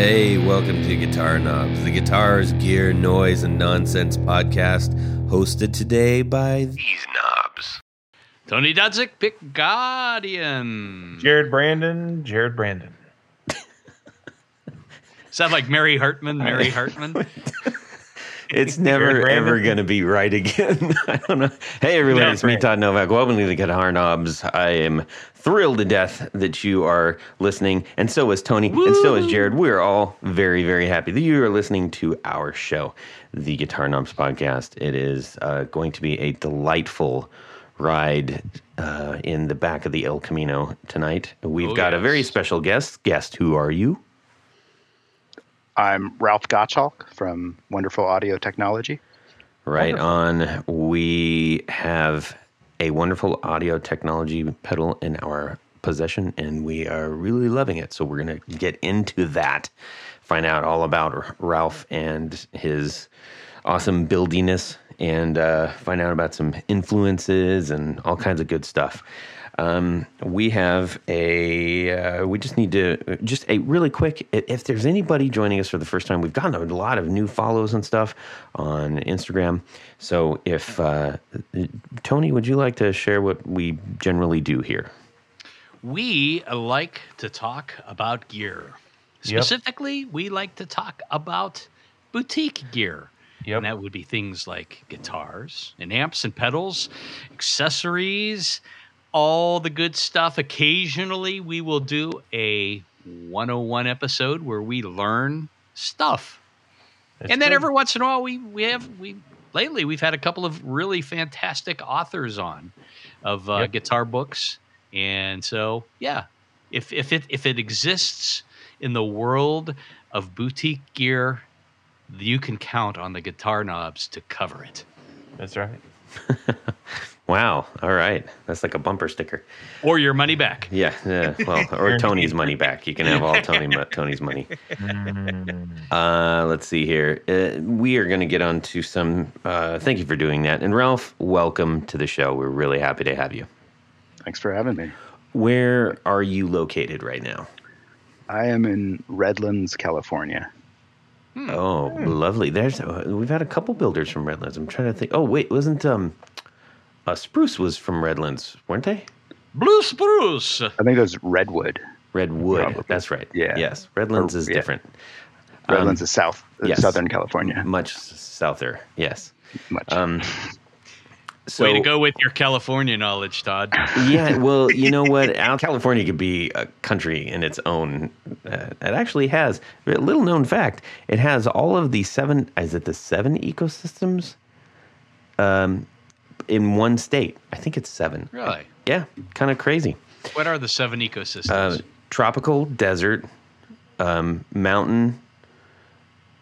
Hey, welcome to Guitar Knobs, the guitars, gear, noise, and nonsense podcast, hosted today by these knobs. Tony Dudzik, Pick Guardian. Jared Brandon, Jared Brandon. Sound like Mary Hartman, Mary Hartman. It's never ever going to be right again. I don't know. Hey, everybody, Yeah, it's me. Todd Novak. Welcome to the Guitar Knobs. I am thrilled to death that you are listening, and so is Tony, and so is Jared. We are all very, very happy that you are listening to our show, the Guitar Knobs podcast. It is uh, going to be a delightful ride uh, in the back of the El Camino tonight. We've Oh, got a very special guest. Guest, who are you? I'm Ralf Gottschalk from Wonderful Audio Technology. Right on. We have a wonderful audio technology pedal in our possession, and we are really loving it. So we're going to get into that, find out all about Ralf and his awesome buildiness, and uh, find out about some influences and all kinds of good stuff. Um, we have a. Uh, we just need to just a really quick. If there's anybody joining us for the first time, we've gotten a lot of new follows and stuff on Instagram. So if uh, Tony, would you like to share what we generally do here? We like to talk about gear. Yep. Specifically, we like to talk about boutique gear. Yep. And that would be things like guitars and amps and pedals, accessories, all the good stuff. Occasionally, we will do a 101 episode where we learn stuff. That's and then good. every once in a while we we have we lately we've had a couple of really fantastic authors on of uh, Yep. guitar books and so yeah if if it if it exists in the world of boutique gear you can count on the guitar knobs to cover it That's right. Wow. All right. That's like a bumper sticker. or your money back Yeah. Yeah. Well, or Tony's money back. You can have all Tony Tony's money. Uh, let's see here. Uh, we are going to get on to some. Uh, thank you for doing that. And Ralf, welcome to the show. We're really happy to have you. Thanks for having me. Where are you located right now? I am in Redlands, California. Oh, lovely. There's uh, we've had a couple builders from Redlands. I'm trying to think. Oh, wait, wasn't um, uh, Spruce was from Redlands, weren't they? blue spruce I think it was Redwood. Redwood. Probably. That's right. Yeah. Yes, Redlands Or- is yeah. different. Redlands is south, uh, yes. Southern California. Much souther. Yes. Much. Um. So, way to go with your california knowledge todd yeah, well, you know what? Out California could be a country in its own. Uh, it actually has a little known fact. It has all of the seven. Is it the seven ecosystems? Um, in one state. I think it's seven. really Yeah, kind of crazy. what are the seven ecosystems Uh, tropical, desert, um, mountain,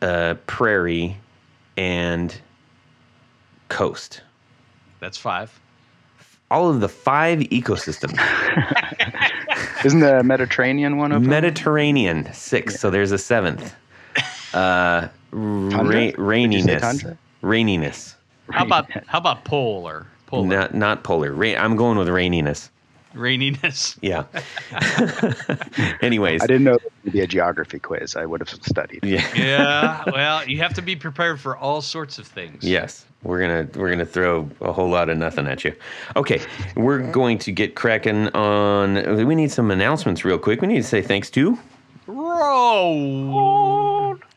uh, prairie, and coast. that's five All of the five ecosystems. Isn't the Mediterranean one of them? Mediterranean six. So there's a seventh. Uh, ra- Tundra? Did you say raininess. Raininess. How about how about polar polar Not not polar. Ra- I'm going with raininess. raininess Yeah. Anyways. I didn't know it would be a geography quiz. I would have studied. Yeah. yeah well you have to be prepared for all sorts of things Yes, we're gonna we're gonna throw a whole lot of nothing at you. Okay, we're going to get cracking on. We need some announcements real quick. We need to say thanks to.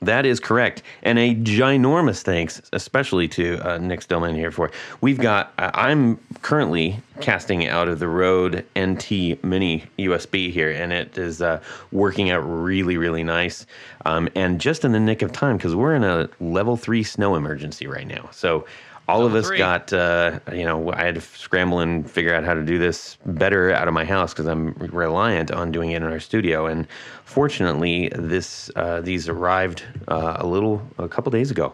That is correct, and a ginormous thanks, especially to uh, Nick Stillman here for. We've got. Uh, I'm currently casting out of the Rode NT Mini USB here, and it is uh, working out really, really nice, um, and just in the nick of time because we're in a level three snow emergency right now. So all of us three. got. Uh, you know, I had to scramble and figure out how to do this better out of my house because I'm reliant on doing it in our studio, and fortunately, this uh, these arrived uh, a little a couple days ago.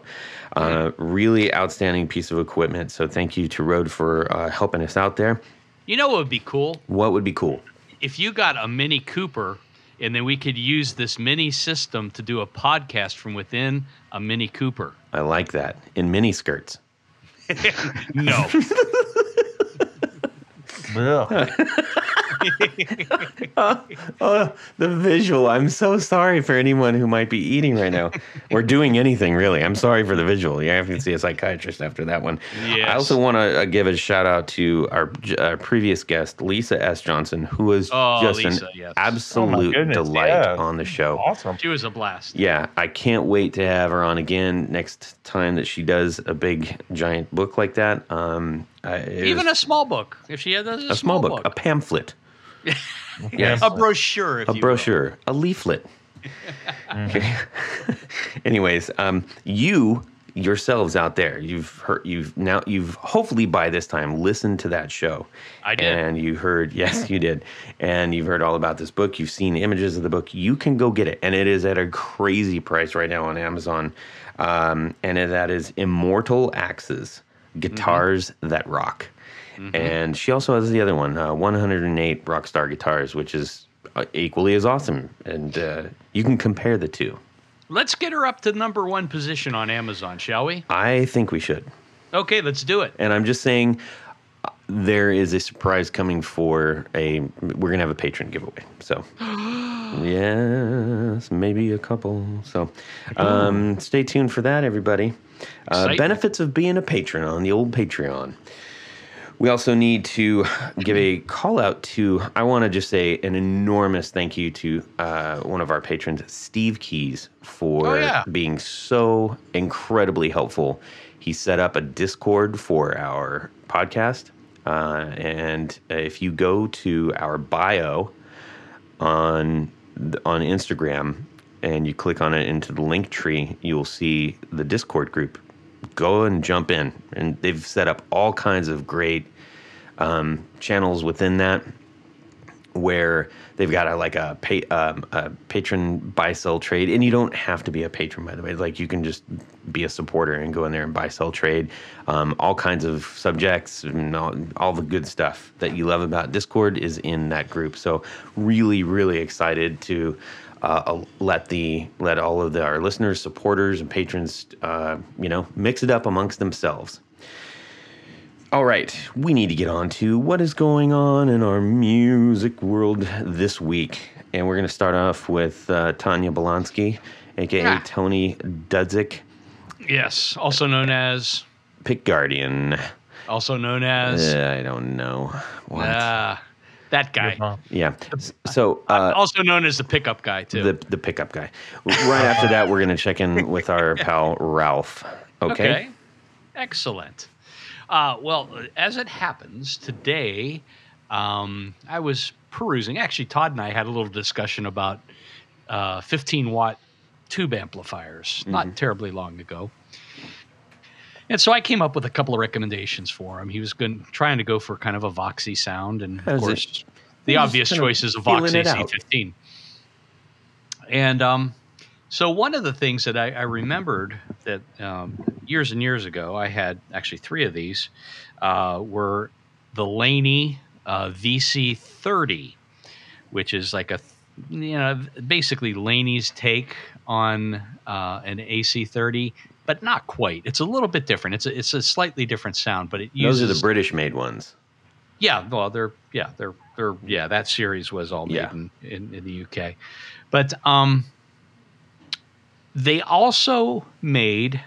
Uh, really outstanding piece of equipment. So thank you to Rode for uh, helping us out there. You know what would be cool? What would be cool? If you got a Mini Cooper and then we could use this mini system to do a podcast from within a Mini Cooper. I like that in mini skirts. No. Ugh. oh, the visual. I'm so sorry for anyone who might be eating right now or doing anything really. I'm sorry for the visual. You have to see a psychiatrist after that one. Yes. I also want to uh, give a shout out to our, our previous guest, Lisa S. Johnson, who was Oh, just Lisa, an yes. absolute goodness, delight yeah. on the show. Awesome. She was a blast. Yeah, I can't wait to have her on again next time that she does a big giant book like that. Um, I, Even was a small book. If she had a, a small book, a pamphlet, yes. a brochure, if a you will. brochure, a leaflet. okay. Anyways, um, you yourselves out there, you've heard, you've now, you've hopefully by this time listened to that show. I did. And you heard, yes, you did. And you've heard all about this book. You've seen images of the book. You can go get it. And it is at a crazy price right now on Amazon. Um, and that is Immortal Axes Guitars That Rock. And she also has the other one, uh, 108 Rockstar Guitars, which is uh, equally as awesome. And uh, you can compare the two. Let's get her up to number one position on Amazon, shall we? I think we should. Okay, let's do it. And I'm just saying, there is a surprise coming for a. We're gonna have a patron giveaway. So, yes, maybe a couple. So, um, stay tuned for that, everybody. Uh, benefits of being a patron on the old Patreon. We also need to give a call out to, I want to just say an enormous thank you to uh, one of our patrons, Steve Keys, for Oh, yeah. being so incredibly helpful. He set up a Discord for our podcast. Uh, and if you go to our bio on on Instagram and you click on it into the link tree, you'll see the Discord group. Go and jump in, and they've set up all kinds of great um, channels within that where they've got a, like a, pay, um, a patron buy sell trade. And you don't have to be a patron by the way. Like you can just be a supporter and go in there and buy sell trade. Um, all kinds of subjects and all, all the good stuff that you love about discord is in that group. So really really excited to uh, let the let all of the, our listeners supporters and patrons uh, you know mix it up amongst themselves all right, we need to get on to what is going on in our music world this week. And we're going to start off with uh, Tanya Bolonsky, aka Yeah. Tony Dudzik, Yes, also known as, Pick Guardian. also known as, Uh, I don't know. What? ah, that guy. Yeah. So, uh, also known as the pickup guy too. the, the pickup guy. Right after that, we're going to check in with our pal Ralf. Okay. Excellent. Uh, well, as it happens, today um, I was perusing. Actually, Todd and I had a little discussion about uh, 15 watt tube amplifiers not terribly long ago. And so I came up with a couple of recommendations for him. He was going, trying to go for kind of a Voxy sound, and of How's it- course, the He's obvious choice is a Voxy it out. C15. And um, so one of the things that I, I remembered that um, years and years ago, I had actually three of these, uh, were the Laney uh, VC30, which is like a, you know, basically Laney's take on uh, an AC30, but not quite. It's a little bit different. It's a, it's a slightly different sound, but it Those are the British made ones. yeah, well, they're yeah, they're they're yeah. That series was all made Yeah. in, in in the UK, but um, they also made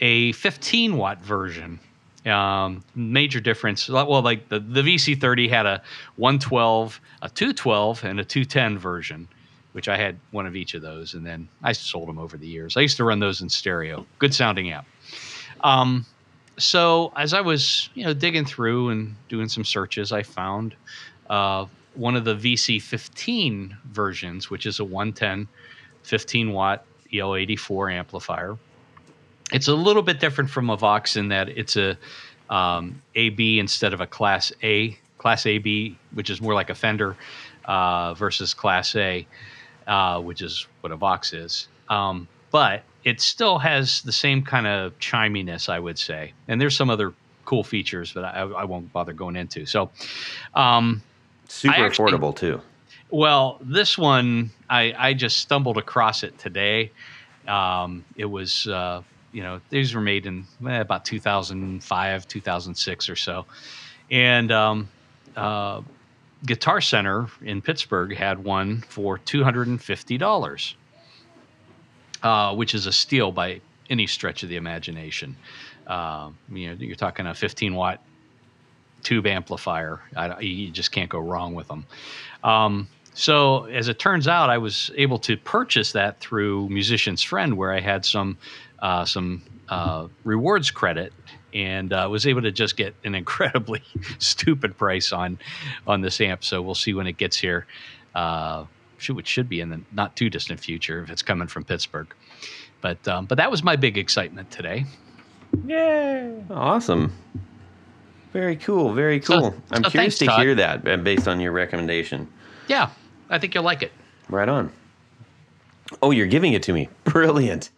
a 15 watt version. Um, major difference. Well, like the the VC30 had a 112, a 212, and a 210 version, which I had one of each of those, and then I sold them over the years. I used to run those in stereo. Good sounding amp. Um, so as I was, you know, digging through and doing some searches, I found uh, one of the VC15 versions, which is a 110, 15 watt EL84 amplifier. It's a little bit different from a Vox in that it's a um, AB instead of a Class A, Class AB, which is more like a Fender, uh, versus Class A, uh, which is what a Vox is. Um, but it still has the same kind of chiminess, I would say. And there's some other cool features, but I, I won't bother going into. So, um, Super actually- affordable too. Well, this one I, I just stumbled across it today. Um, it was uh, you know these were made in eh, about 2005, 2006 or so, and um, uh, Guitar Center in Pittsburgh had one for two hundred and fifty dollars, uh, which is a steal by any stretch of the imagination. Uh, you know, you're talking a fifteen watt tube amplifier. I, you just can't go wrong with them. Um, so as it turns out, I was able to purchase that through Musician's Friend, where I had some uh, some uh, rewards credit, and uh, was able to just get an incredibly stupid price on on this amp. So we'll see when it gets here. Uh, should it should be in the not too distant future if it's coming from Pittsburgh. But um, but that was my big excitement today. Yay! Awesome. Very cool. Very So- cool. I'm so curious thanks, to Todd. hear that uh, based on your recommendation. Yeah, I think you'll like it. Right on. Oh, you're giving it to me. Brilliant.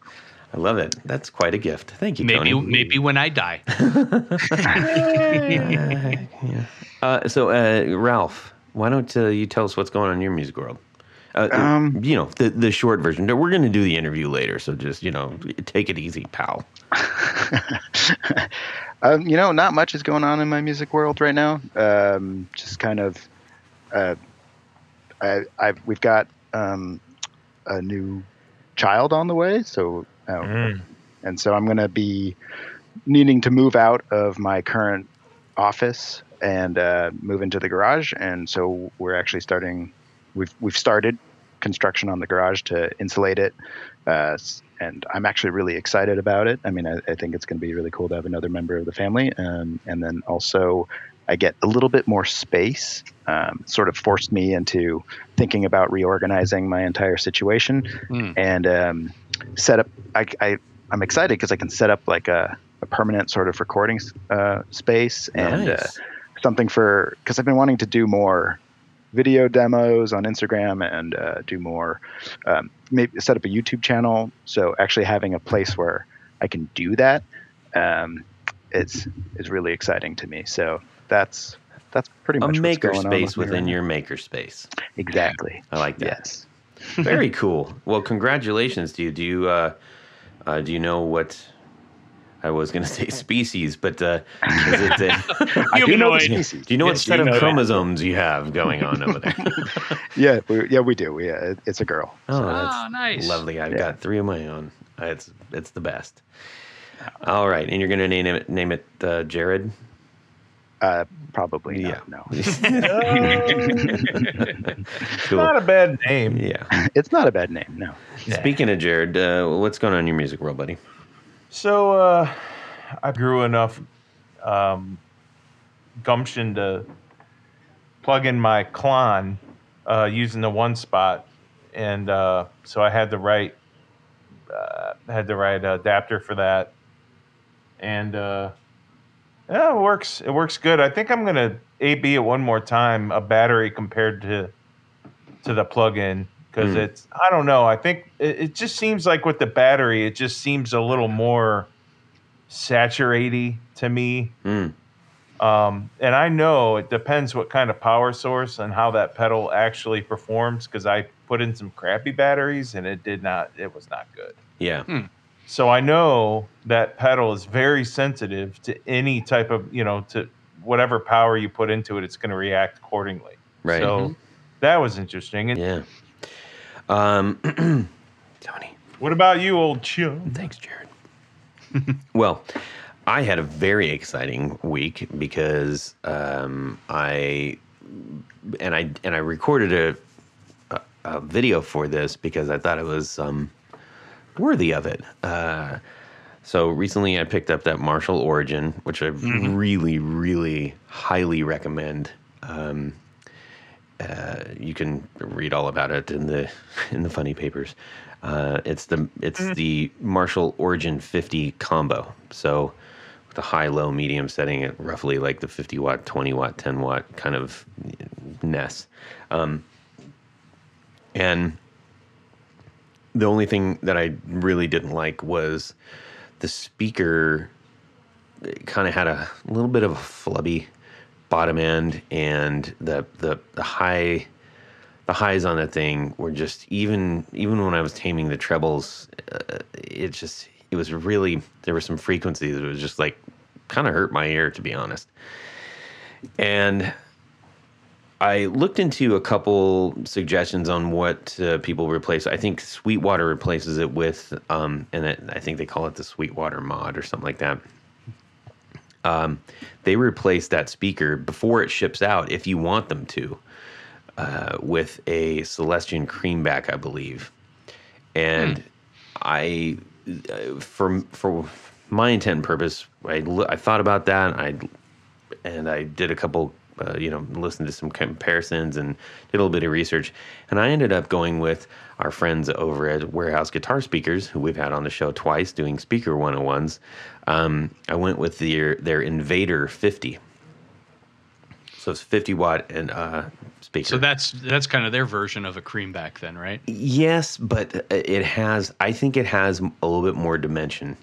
I love it. That's quite a gift. Thank you, Maybe Tony. maybe when I die. Uh, so, uh, Ralf, why don't uh, you tell us what's going on in your music world? Uh, Um, you know, the the short version. We're going to do the interview later, so just you know, take it easy, pal. Um, you know, not much is going on in my music world right now. Um, just kind of, uh, I, I've we've got um, a new child on the way, so uh, Mm. and so I'm going to be needing to move out of my current office and uh, move into the garage. And so we're actually starting. We've we've started construction on the garage to insulate it, uh, and I'm actually really excited about it. I mean, I, I think it's going to be really cool to have another member of the family, um, and then also. I get a little bit more space. Um, sort of forced me into thinking about reorganizing my entire situation Hmm. and um, set up. I, I I'm excited because I can set up like a, a permanent sort of recording uh, space and uh, something for because I've been wanting to do more video demos on Instagram and uh, do more um, maybe set up a YouTube channel. So actually having a place where I can do that um, it's is really exciting to me. So that's that's pretty much a maker going on space within right your maker space. exactly. I like that. Yes. Very cool. Well, congratulations to you. Do you uh, uh, do you know what? I was going to say species, but uh, is it? Uh, I do know the species. do you know what set you of know that. chromosomes you have going on over there? Yeah, we, yeah, we do. We, uh, it- it's a girl. Oh, Oh, that's nice. lovely. I've Yeah. got three of my own. Uh, It's it's the best. All right, and you're going to name it name it uh, Jared. Uh, probably Yeah. not, no. cool. Not a bad name. Yeah. It's not a bad name, no. Speaking of Jared, uh, what's going on in your music world, buddy? So uh, I grew enough um, gumption to plug in my Klon uh, using the one spot, and uh, so I had the right uh, had the right adapter for that, and uh, yeah, it works. It works good. I think I'm gonna AB it one more time. A battery compared to to the plug-in because Hmm. it's I don't know. I think it, it just seems like with the battery, it just seems a little more saturated to me. Mm. Um, and I know it depends what kind of power source and how that pedal actually performs because I put in some crappy batteries and it did not. It was not good. Yeah. So I know that pedal is very sensitive to any type of, you know, to whatever power you put into it, it's going to react accordingly. Right. So that was interesting. And Yeah. Um, Tony. what about you, old chum? Thanks, Jared. well, I had a very exciting week because um, I and I and I recorded a, a, a video for this because I thought it was um, worthy of it. Uh, so recently, I picked up that Marshall Origin, which I really, really highly recommend. Um, uh, you can read all about it in the in the funny papers. Uh, it's the it's the Marshall Origin 50 combo. So with the high, low, medium setting at roughly like the 50 watt, 20 watt, 10 watt kind of ness. Um, and the only thing that I really didn't like was the speaker kind of had a little bit of a flubby bottom end and the the the high the highs on that thing were just even even when I was taming the trebles uh, it just it was really there were some frequencies that was just like kind of hurt my ear to be honest. And I looked into a couple suggestions on what uh, people replace. I think Sweetwater replaces it with, um, and it, I think they call it the Sweetwater mod or something like that. Um, they replace that speaker before it ships out, if you want them to, uh, with a Celestion Creamback, I believe. And I, uh, for for my intent and purpose, I, I thought about that. I and I did a couple, uh, you know, listened to some comparisons and did a little bit of research. And I ended up going with our friends over at Warehouse Guitar Speakers, who we've had on the show twice doing speaker 101s. Um, I went with their, their Invader 50. So it's 50 watt and uh, speaker. So that's that's kind of their version of a creamback, then, right? Yes, but it has. I think it has a little bit more dimension.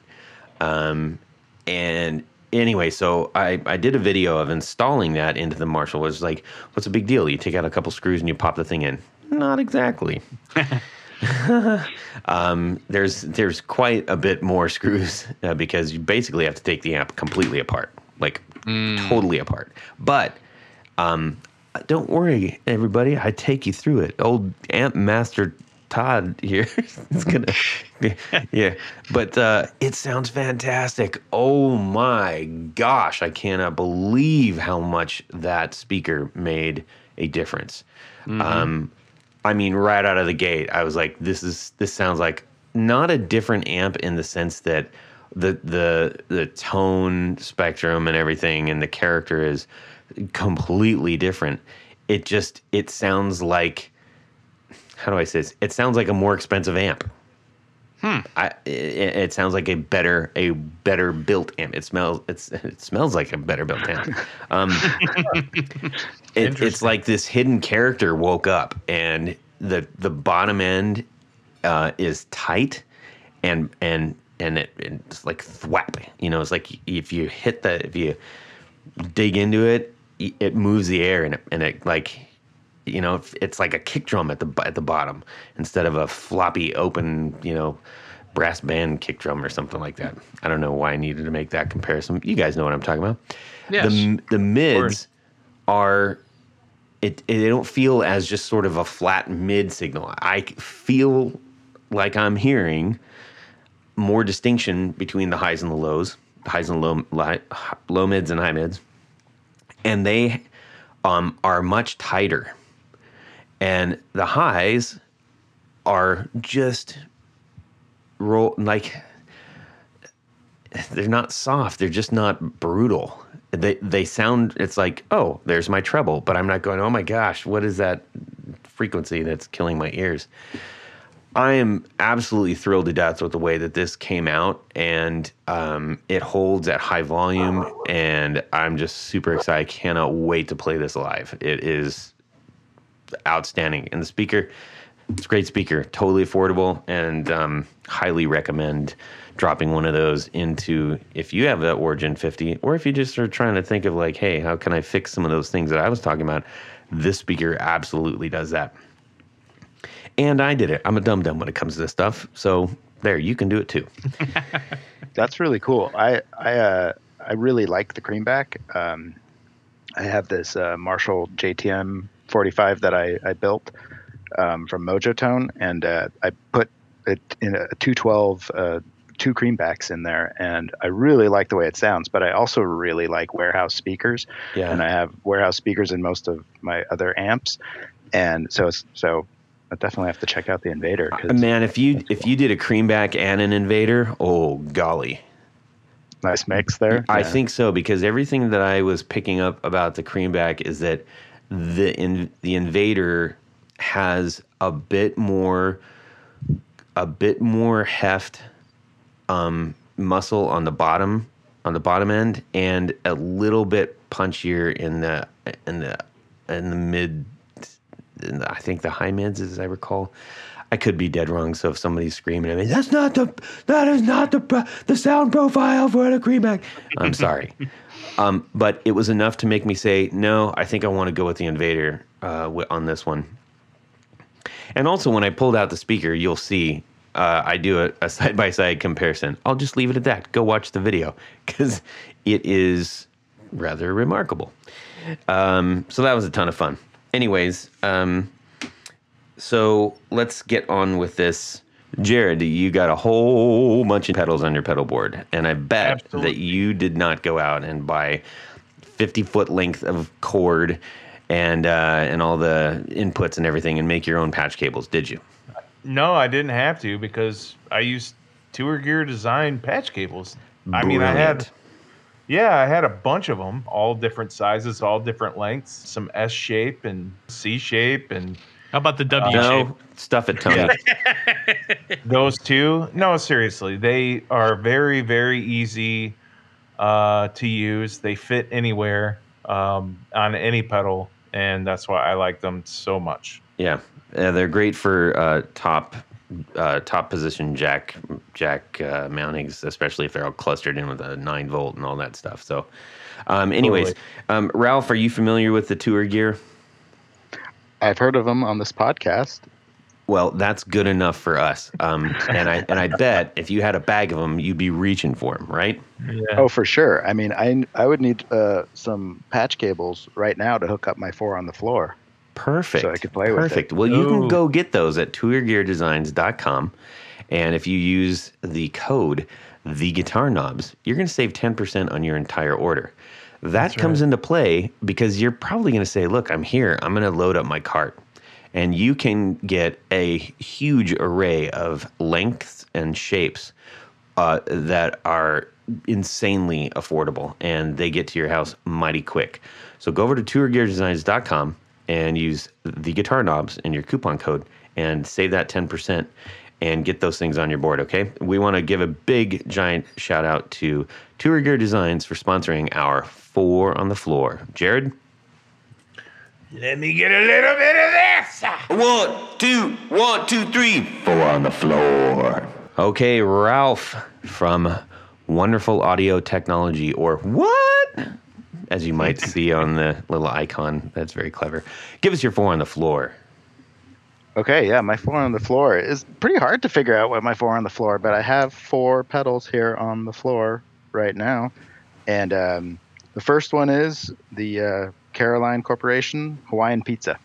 Um, and anyway, so I I did a video of installing that into the Marshall. It was like, what's a big deal? You take out a couple screws and you pop the thing in. Not exactly. um, there's there's quite a bit more screws uh, because you basically have to take the amp completely apart, like totally apart. But um, don't worry, everybody. I take you through it. Old Amp Master Todd here is gonna, yeah. But uh, it sounds fantastic. Oh my gosh, I cannot believe how much that speaker made a difference. Um, I mean, right out of the gate, I was like, "This is this sounds like not a different amp in the sense that the the the tone spectrum and everything and the character is completely different. It just it sounds like how do I say this? It sounds like a more expensive amp. Hmm. I, it, it sounds like a better a better built amp. It smells it's it smells like a better built amp. Um, it, it's like this hidden character woke up, and the the bottom end uh, is tight, and and and it, it's like thwap. You know, it's like if you hit the if you dig into it, it moves the air, and it, and it like you know it's like a kick drum at the at the bottom instead of a floppy open you know brass band kick drum or something like that. I don't know why I needed to make that comparison. You guys know what I'm talking about. Yes. The the mids are it, it they don't feel as just sort of a flat mid signal. I feel like I'm hearing more distinction between the highs and the lows, the highs and low li, low mids and high mids, and they um, are much tighter. And the highs are just roll like they're not soft. They're just not brutal. They they sound. It's like oh, there's my treble, but I'm not going. Oh my gosh, what is that frequency that's killing my ears? I am absolutely thrilled to death with the way that this came out, and um, it holds at high volume, and I'm just super excited. I cannot wait to play this live. It is outstanding, and the speaker, it's a great speaker, totally affordable, and um, highly recommend dropping one of those into if you have that Origin 50, or if you just are trying to think of like, hey, how can I fix some of those things that I was talking about? This speaker absolutely does that. And I did it. I'm a dum dum when it comes to this stuff. So there, you can do it too. That's really cool. I I uh, I really like the creamback. Um, I have this uh, Marshall JTM 45 that I, I built um, from Mojotone, and uh, I put it in a 212 uh, two creambacks in there, and I really like the way it sounds. But I also really like warehouse speakers, Yeah. and I have warehouse speakers in most of my other amps, and so so I definitely have to check out the Invader. 'cause Man, if you if you did a creamback and an invader, oh golly. nice mix there. I Yeah. think so because everything that I was picking up about the creamback is that the in, the invader has a bit more a bit more heft um, muscle on the bottom on the bottom end and a little bit punchier in the in the in the mid in the, I think the high mids as I recall. I could be dead wrong, so if somebody's screaming at me, that's not the that is not the the sound profile for the creamback. I'm sorry, um, but it was enough to make me say no. I think I want to go with the Invader uh, on this one. And also, when I pulled out the speaker, you'll see uh, I do a side by side comparison. I'll just leave it at that. Go watch the video because it is rather remarkable. Um, so that was a ton of fun. anyways, um, so let's get on with this. Jared, you got a whole bunch of pedals on your pedal board, and I bet Absolutely. that you did not go out and buy 50 foot length of cord and uh, and all the inputs and everything and make your own patch cables, did you? No, I didn't have to because I used Tour Gear Design patch cables. I mean, I had yeah, I had a bunch of them, all different sizes, all different lengths, some S shape and C shape, and How about the W shape? No, stuff it, Tony. those two. No, seriously, they are very, very easy uh, to use. They fit anywhere um, on any pedal, and that's why I like them so much. Yeah, uh, they're great for uh, top uh, top position jack jack uh, mountings, especially if they're all clustered in with a nine volt and all that stuff. So, um, anyways, Totally. um, Ralf, are you familiar with the tour gear? I've heard of them on this podcast. Well, that's good enough for us. Um, and I and I bet if you had a bag of them, you'd be reaching for them, right? Yeah. Oh, for sure. I mean, I I would need uh, some patch cables right now to hook up my four on the floor. Perfect. So I could play with it. Perfect. Well, you can go get those at tourgeardesigns.com. And if you use the code the guitar knobs, you're going to save 10% on your entire order. That That's comes right. into play because you're probably going to say, "Look, I'm here. I'm going to load up my cart." And you can get a huge array of lengths and shapes uh, that are insanely affordable and they get to your house mighty quick. So go over to tourgeardesigns.com and use the guitar knobs in your coupon code and save that 10% and get those things on your board, okay? We want to give a big giant shout out to Tour Gear Designs for sponsoring our Four on the Floor. Jared? Let me get a little bit of this. One, two, one, two, three, four on the floor. Okay, Ralf from Wonderful Audio Technology, or what? As you might see on the little icon. That's very clever. Give us your four on the floor. Okay, yeah, my four on the floor is pretty hard to figure out what my four on the floor, but I have four pedals here on the floor right now, and um, the first one is the uh, Caroline Corporation Hawaiian Pizza.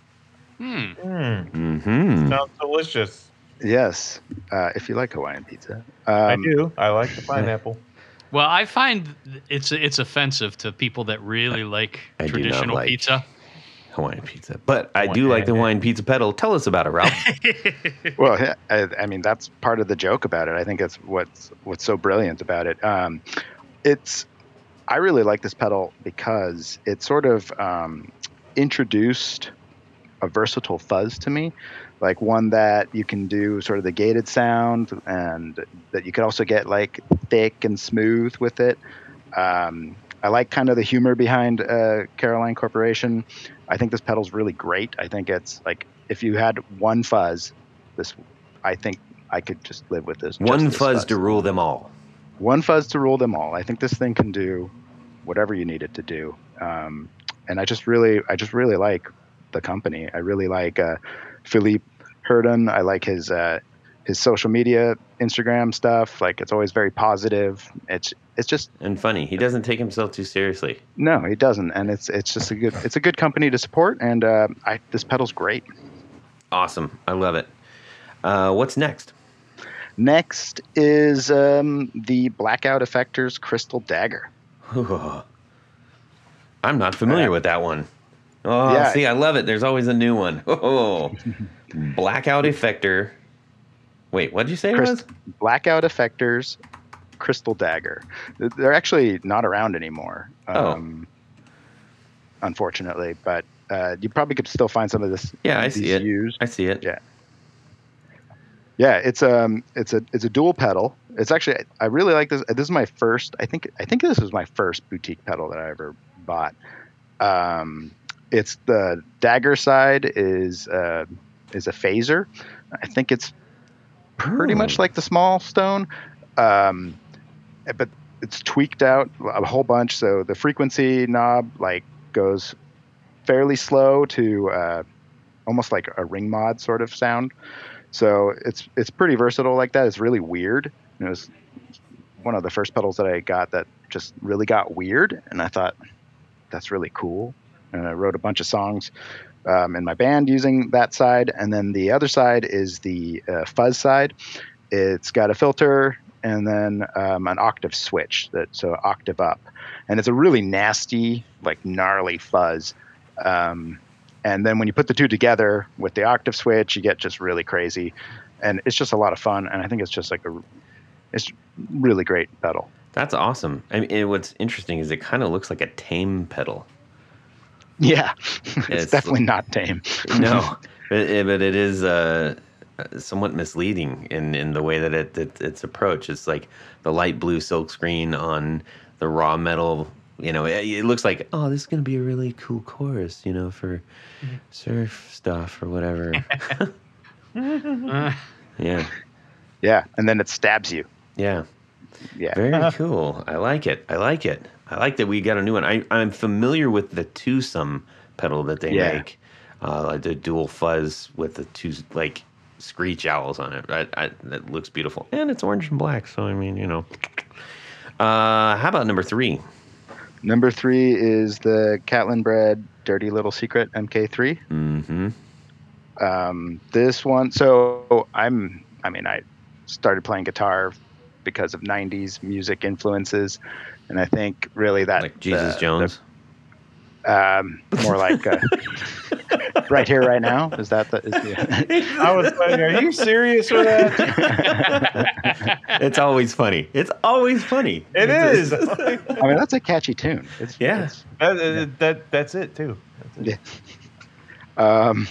Hmm. Mm, Mm-hmm. sounds delicious. Yes, uh, if you like Hawaiian pizza. Um, I do. I like the pineapple. Well, I find it's it's offensive to people that really like I traditional like- pizza. Hawaiian pizza. But I do like the Hawaiian pizza pedal. Tell us about it, Ralf. Well, I, I mean that's part of the joke about it. I think it's what's what's so brilliant about it. Um, it's I really like this pedal because it sort of um, introduced a versatile fuzz to me, like one that you can do sort of the gated sound, and that you can also get like thick and smooth with it. Um, I like kind of the humor behind uh, Caroline Corporation. I think this pedal's really great. I think it's like if you had one fuzz, this I think I could just live with this. One this fuzz to rule them all. one fuzz to rule them all. I think this thing can do whatever you need it to do. Um, and I just really, I just really like the company. I really like uh, Philippe Herndon. I like his uh, his social media, Instagram stuff. Like it's always very positive. It's it's just And funny. He doesn't take himself too seriously. no, he doesn't. And it's it's just a good it's a good company to support. And uh, I this pedal's great. Awesome. I love it. Uh, what's next? Next is um, the Blackout Effectors Crystal Dagger. I'm not familiar Uh, with that one. Oh, yeah. see, I love it. There's always a new one. Oh, blackout effector. Wait, what did you say was? Blackout Effectors, Crystal Dagger. They're actually not around anymore. Oh. Um, Unfortunately, but uh, you probably could still find some of this. Yeah, I see it. Used. I see it. Yeah. Yeah, it's um, it's a it's a dual pedal. It's actually I really like this. This is my first. I think I think this was my first boutique pedal that I ever bought. Um, it's the dagger side is uh, is a phaser. I think it's pretty Ooh. much like the small stone, um, but it's tweaked out a whole bunch. So the frequency knob like goes fairly slow to uh, almost like a ring mod sort of sound. So it's it's pretty versatile like that. It's really weird. It was one of the first pedals that I got that just really got weird, and I thought that's really cool. And I wrote a bunch of songs um, in my band using that side, and then the other side is the uh, fuzz side. It's got a filter and then um, an octave switch that so octave up, and it's a really nasty, like gnarly fuzz. Um, and then when you put the two together with the octave switch, you get just really crazy, and it's just a lot of fun. And I think it's just like a, it's really great pedal. That's awesome. I mean, and what's interesting is it kind of looks like a tame pedal. Yeah, it's, It's- definitely not tame. No, but it, but it is uh, somewhat misleading in, in the way that it, it it's approached. It's like the light blue silk screen on the raw metal. You know, it, it looks like oh, this is gonna be a really cool chorus. You know, for surf stuff or whatever. Yeah, Yeah, and then it stabs you. yeah. Yeah, Very cool. I like it. I like it. I like that we got a new one. I, I'm familiar with the twosome pedal that they Yeah. make, uh, like the dual fuzz with the two like screech owls on it. I, I, that looks beautiful, and it's orange and black. So I mean, you know. Uh, how about number three? Number three is the Catalinbread Dirty Little Secret MK3. Mm-hmm. Um, this one, so I'm, I mean, I started playing guitar because of 90s music influences. And I think really that. Like Jesus the- Jones. The- um, more like uh, right here, right now. Is that the. Is the I was like, are you serious with that? it's always funny. It's always funny. It It's- is. I mean, that's a catchy tune. It's, Yeah. it's- that, that, that's it too. That's it. Yeah. Um,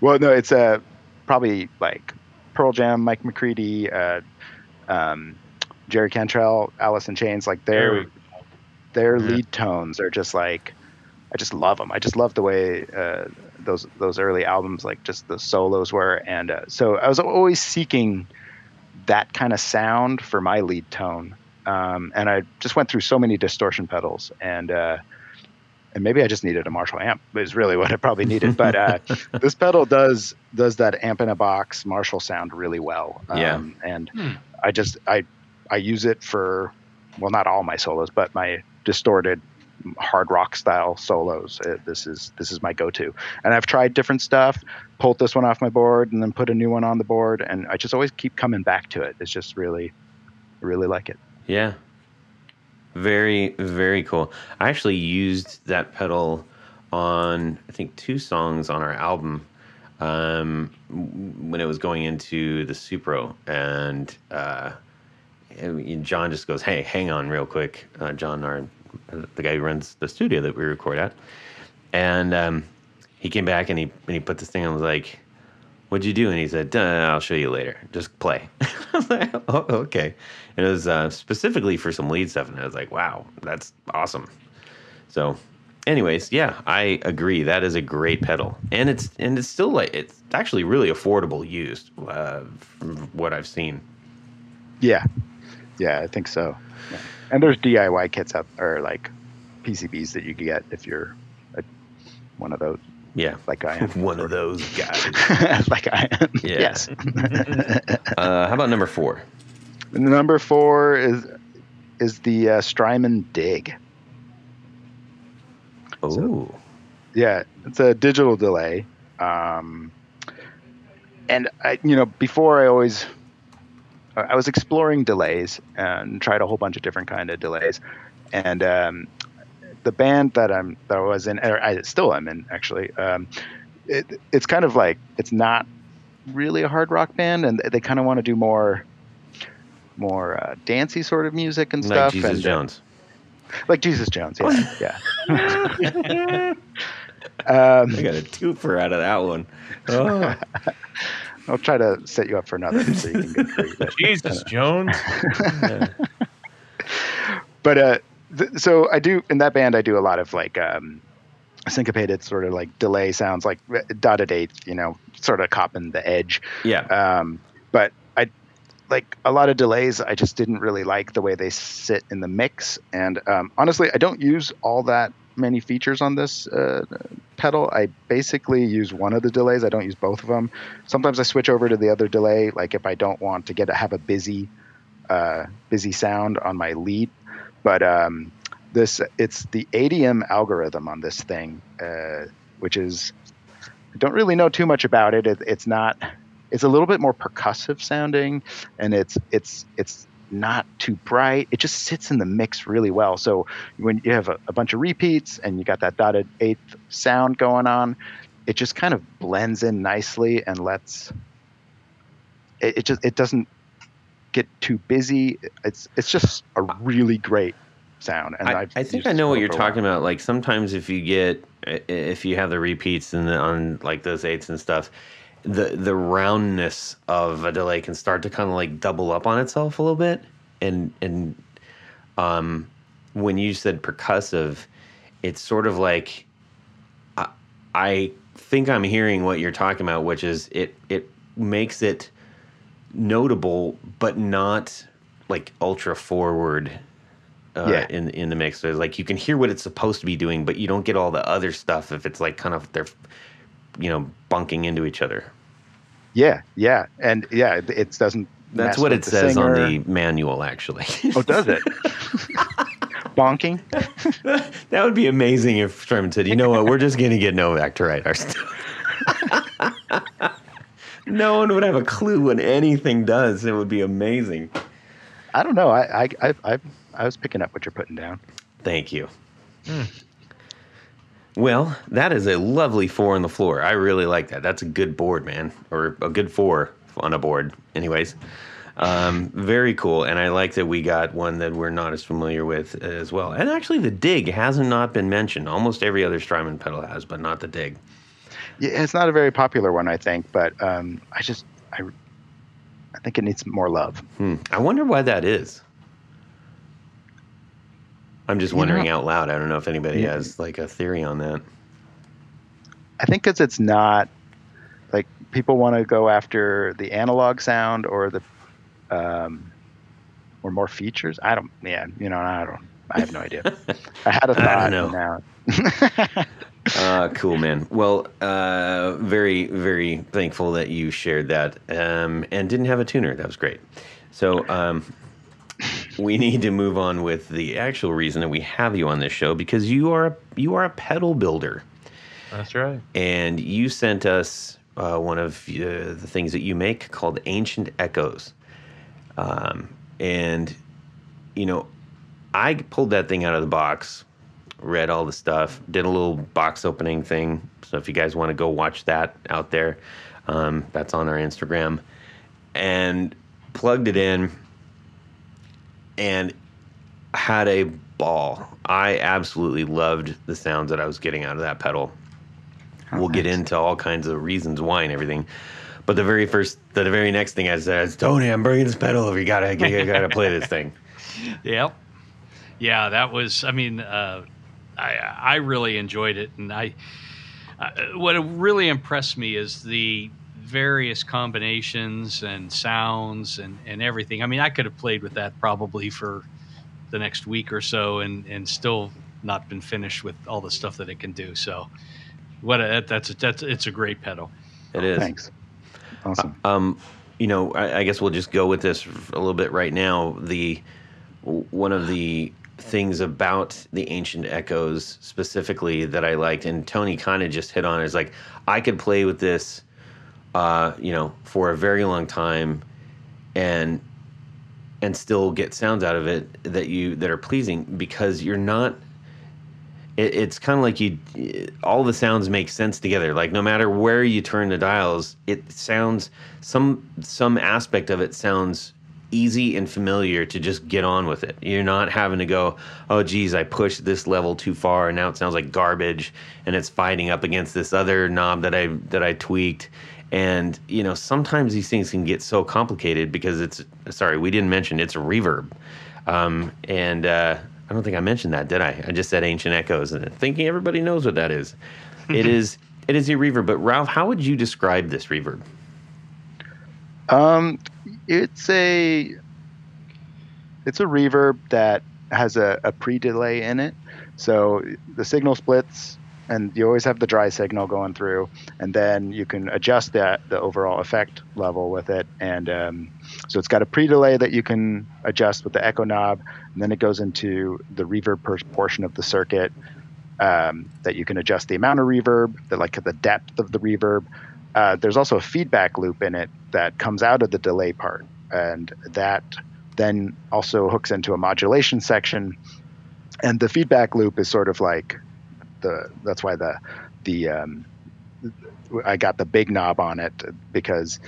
well, no, it's uh, probably like Pearl Jam, Mike McCready, uh, um, Jerry Cantrell, Alice in Chains. Like their their Yeah. lead tones are just like I just love them. I just love the way uh, those those early albums, like just the solos were. And uh, so I was always seeking that kind of sound for my lead tone. Um, and I just went through so many distortion pedals and. Uh, and maybe I just needed a Marshall amp. Is really what I probably needed. But uh, this pedal does does that amp in a box Marshall sound really well. Yeah. Um, and Hmm. I just I I use it for well not all my solos, but my distorted hard rock style solos. Uh, this is this is my go-to. And I've tried different stuff, pulled this one off my board, and then put a new one on the board, and I just always keep coming back to it. It's just really, really like it. Yeah. Very, very cool. I actually used that pedal on, I think, two songs on our album um, when it was going into the Supro. And uh, John just goes, Hey, hang on real quick. Uh, John, our, the guy who runs the studio that we record at. And um, he came back and he, and he put this thing on and was like, What'd you do? And he said, uh, I'll show you later. Just play. I was like, oh, okay. And it was uh, specifically for some lead stuff. And I was like, wow, that's awesome. So, anyways, yeah, I agree. That is a great pedal. And it's and it's still like, it's actually really affordable used uh, from what I've seen. Yeah, yeah, I think so. Yeah. And there's DIY kits up or like PCBs that you can get if you're a, one of those, Yeah. like I am. One of those guys. like I am. Yeah. Yes. Uh, how about number four? Number four is is the uh, Strymon Dig. Oh, Yeah, it's a digital delay. Um, and I, you know, before I always, I was exploring delays and tried a whole bunch of different kind of delays. And um, the band that I'm that I was in, or I still am in actually, um, it, it's kind of like it's not really a hard rock band, and they kind of want to do more, more uh, dancey sort of music and like stuff. Jesus and, uh, Jones. like Jesus Jones, yeah, yeah. um, I got a twofer out of that one. Oh. I'll try to set you up for another so you can get free. But, Jesus Jones. but uh, th- so I do in that band. I do a lot of like um, syncopated sort of like delay sounds, like dotted eighth. You know, sort of copping the edge. Yeah. Um, but I like a lot of delays. I just didn't really like the way they sit in the mix. And um, honestly, I don't use all that many features on this uh, pedal. I basically use one of the delays. I don't use both of them. Sometimes I switch over to the other delay, like if I don't want to get have a busy, uh, busy sound on my lead. But um, this it's the ADM algorithm on this thing, uh, which is I don't really know too much about it. it. It's not. It's a little bit more percussive sounding, and it's it's it's not too bright. It just sits in the mix really well. So when you have a, a bunch of repeats and you got that dotted eighth sound going on, it just kind of blends in nicely and lets it, it just it doesn't get too busy. It's it's just a really great sound. And I, I think I know what you're talking about. Like sometimes if you get if you have the repeats and the, on like those eights and stuff, the the roundness of a delay can start to kind of like double up on itself a little bit. And and um, when you said percussive, it's sort of like I, I think I'm hearing what you're talking about, which is it it makes it notable, but not like ultra forward uh, Yeah. in in the mix. So it's like you can hear what it's supposed to be doing, but you don't get all the other stuff if it's like kind of they're you know bunking into each other. Yeah, yeah, and yeah, it, it doesn't. That's what it the says on the manual, actually. Oh, does it? Bonking. that would be amazing if Strymon said, "You know what? We're just going to get Novak to write our stuff." no one would have a clue what anything does. It would be amazing. I don't know. I I I I, I was picking up what you're putting down. Thank you. Hmm. Well, that is a lovely four on the floor. I really like that. That's a good board, man, or a good four on a board. Anyways, um, very cool, and I like that we got one that we're not as familiar with as well. And actually, the dig hasn't not been mentioned. Almost every other Strymon pedal has, but not the dig. Yeah, it's not a very popular one, I think, but um, I just I I think it needs more love. Hmm. I wonder why that is. I'm just wondering out loud. I don't know if anybody Yeah. has like a theory on that. I think because it's not like people want to go after the analog sound or the um, or more features. I don't. Yeah, you know, I don't. I have no idea. I had a thought. I don't know. now- Uh, cool, man. Well, uh, very, very thankful that you shared that um, and didn't have a tuner. That was great. So, um, we need to move on with the actual reason that we have you on this show because you are you are a pedal builder That's right. and you sent us uh, one of uh, the things that you make called Ancient Echoes. Um, and, you know, I pulled that thing out of the box, read all the stuff, did a little box opening thing. So if you guys want to go watch that out there, um, that's on our Instagram. And plugged it in and had a ball. I absolutely loved the sounds that I was getting out of that pedal we'll get into all kinds of reasons why and everything. But the very first, the very next thing I said is, Tony, I'm bringing this pedal over. You gotta, you gotta play this thing. Yep. Yeah, that was. I mean, uh, I I really enjoyed it, and I uh, what really impressed me is the various combinations and sounds and and everything. I mean, I could have played with that probably for the next week or so, and and still not been finished with all the stuff that it can do. So, what a, that's a, that's it's a great pedal. It is. Thanks. Awesome. Um, you know, I, I guess we'll just go with this a little bit right now. The one of the things about the ancient echoes specifically that I liked, and Tony kind of just hit on, is like I could play with this, uh, you know, for a very long time, and and still get sounds out of it that you that are pleasing because you're not it, it's kind of like you all the sounds make sense together. Like no matter where you turn the dials it sounds some some aspect of it sounds easy and familiar to just get on with it. You're not having to go oh geez i pushed this level too far and now it sounds like garbage and it's fighting up against this other knob that i that i tweaked and you know sometimes these things can get so complicated because it's sorry we didn't mention it's a reverb um, and uh, I don't think I mentioned that, did I? I just said ancient echoes, and thinking everybody knows what that is. it is it is a reverb. But Ralf, how would you describe this reverb? Um, it's a it's a reverb that has a, a pre-delay in it. So the signal splits, and you always have the dry signal going through, and then you can adjust that the overall effect level with it. And um, so it's got a pre-delay that you can adjust with the echo knob, and then it goes into the reverb portion of the circuit. um, that you can adjust the amount of reverb, the like the depth of the reverb. Uh, there's also a feedback loop in it that comes out of the delay part, and that then also hooks into a modulation section. And the feedback loop is sort of like the that's why the the um, I got the big knob on it because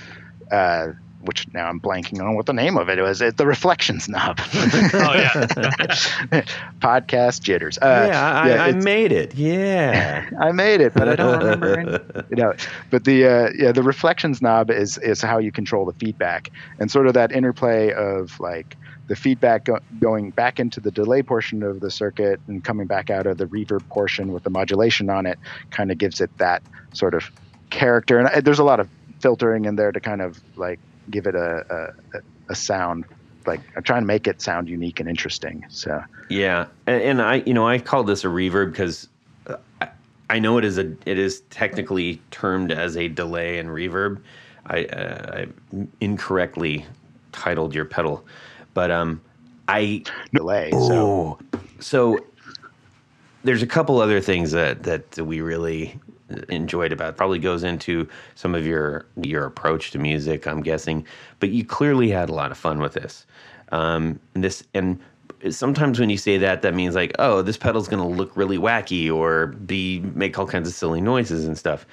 uh, which now I'm blanking on what the name of it was. It, the reflections knob. Oh yeah. Podcast jitters. Uh, yeah, I, I it's- made it. Yeah. I made it, but I don't remember. any- you know, but the uh, yeah the reflections knob is is how you control the feedback and sort of that interplay of like the feedback go- going back into the delay portion of the circuit and coming back out of the reverb portion with the modulation on it kind of gives it that sort of character. And uh, there's a lot of filtering in there to kind of like give it a a, a sound like I'm trying to make it sound unique and interesting so. Yeah, and, and I, you know, I call this a reverb because I, I know it is a, it is technically termed as a delay and reverb. I, uh, I incorrectly titled your pedal, but um, I delay so oh, so there's a couple other things that that we really enjoyed about. it. Probably goes into some of your your approach to music, I'm guessing. But you clearly had a lot of fun with this. Um, and this and sometimes when you say that, that means like, oh, this pedal's going to look really wacky or be make all kinds of silly noises and stuff.